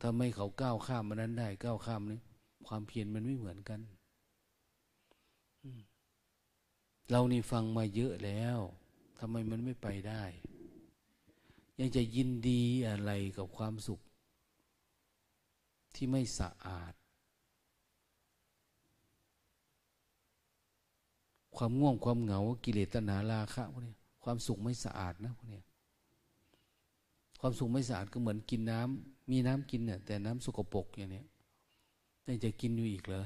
ถ้าไม่เขาก้าวข้ามมันนั้นได้ก้าวข้ามนี้ความเพียรมันไม่เหมือนกันเรานี่ฟังมาเยอะแล้วทำไมมันไม่ไปได้ ยังจะยินดีอะไรกับความสุข ที่ไม่สะอาด ความง่วงความเหงากิเลสตนาราคะพวกนี้ความสุขไม่สะอาดนะพวกนี้ความสุขไม่สะอาดก็เหมือนกินน้ำ มีน้ำกินเนี่ยแต่น้ำสกปรกอย่างนี้ยแต่จะกินอยู่อีกเหรอ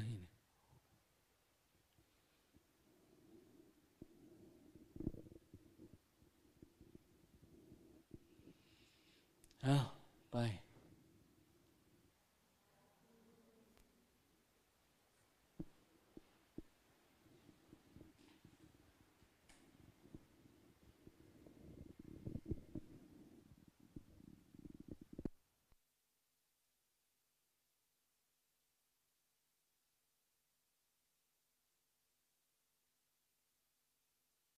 อ้าวไป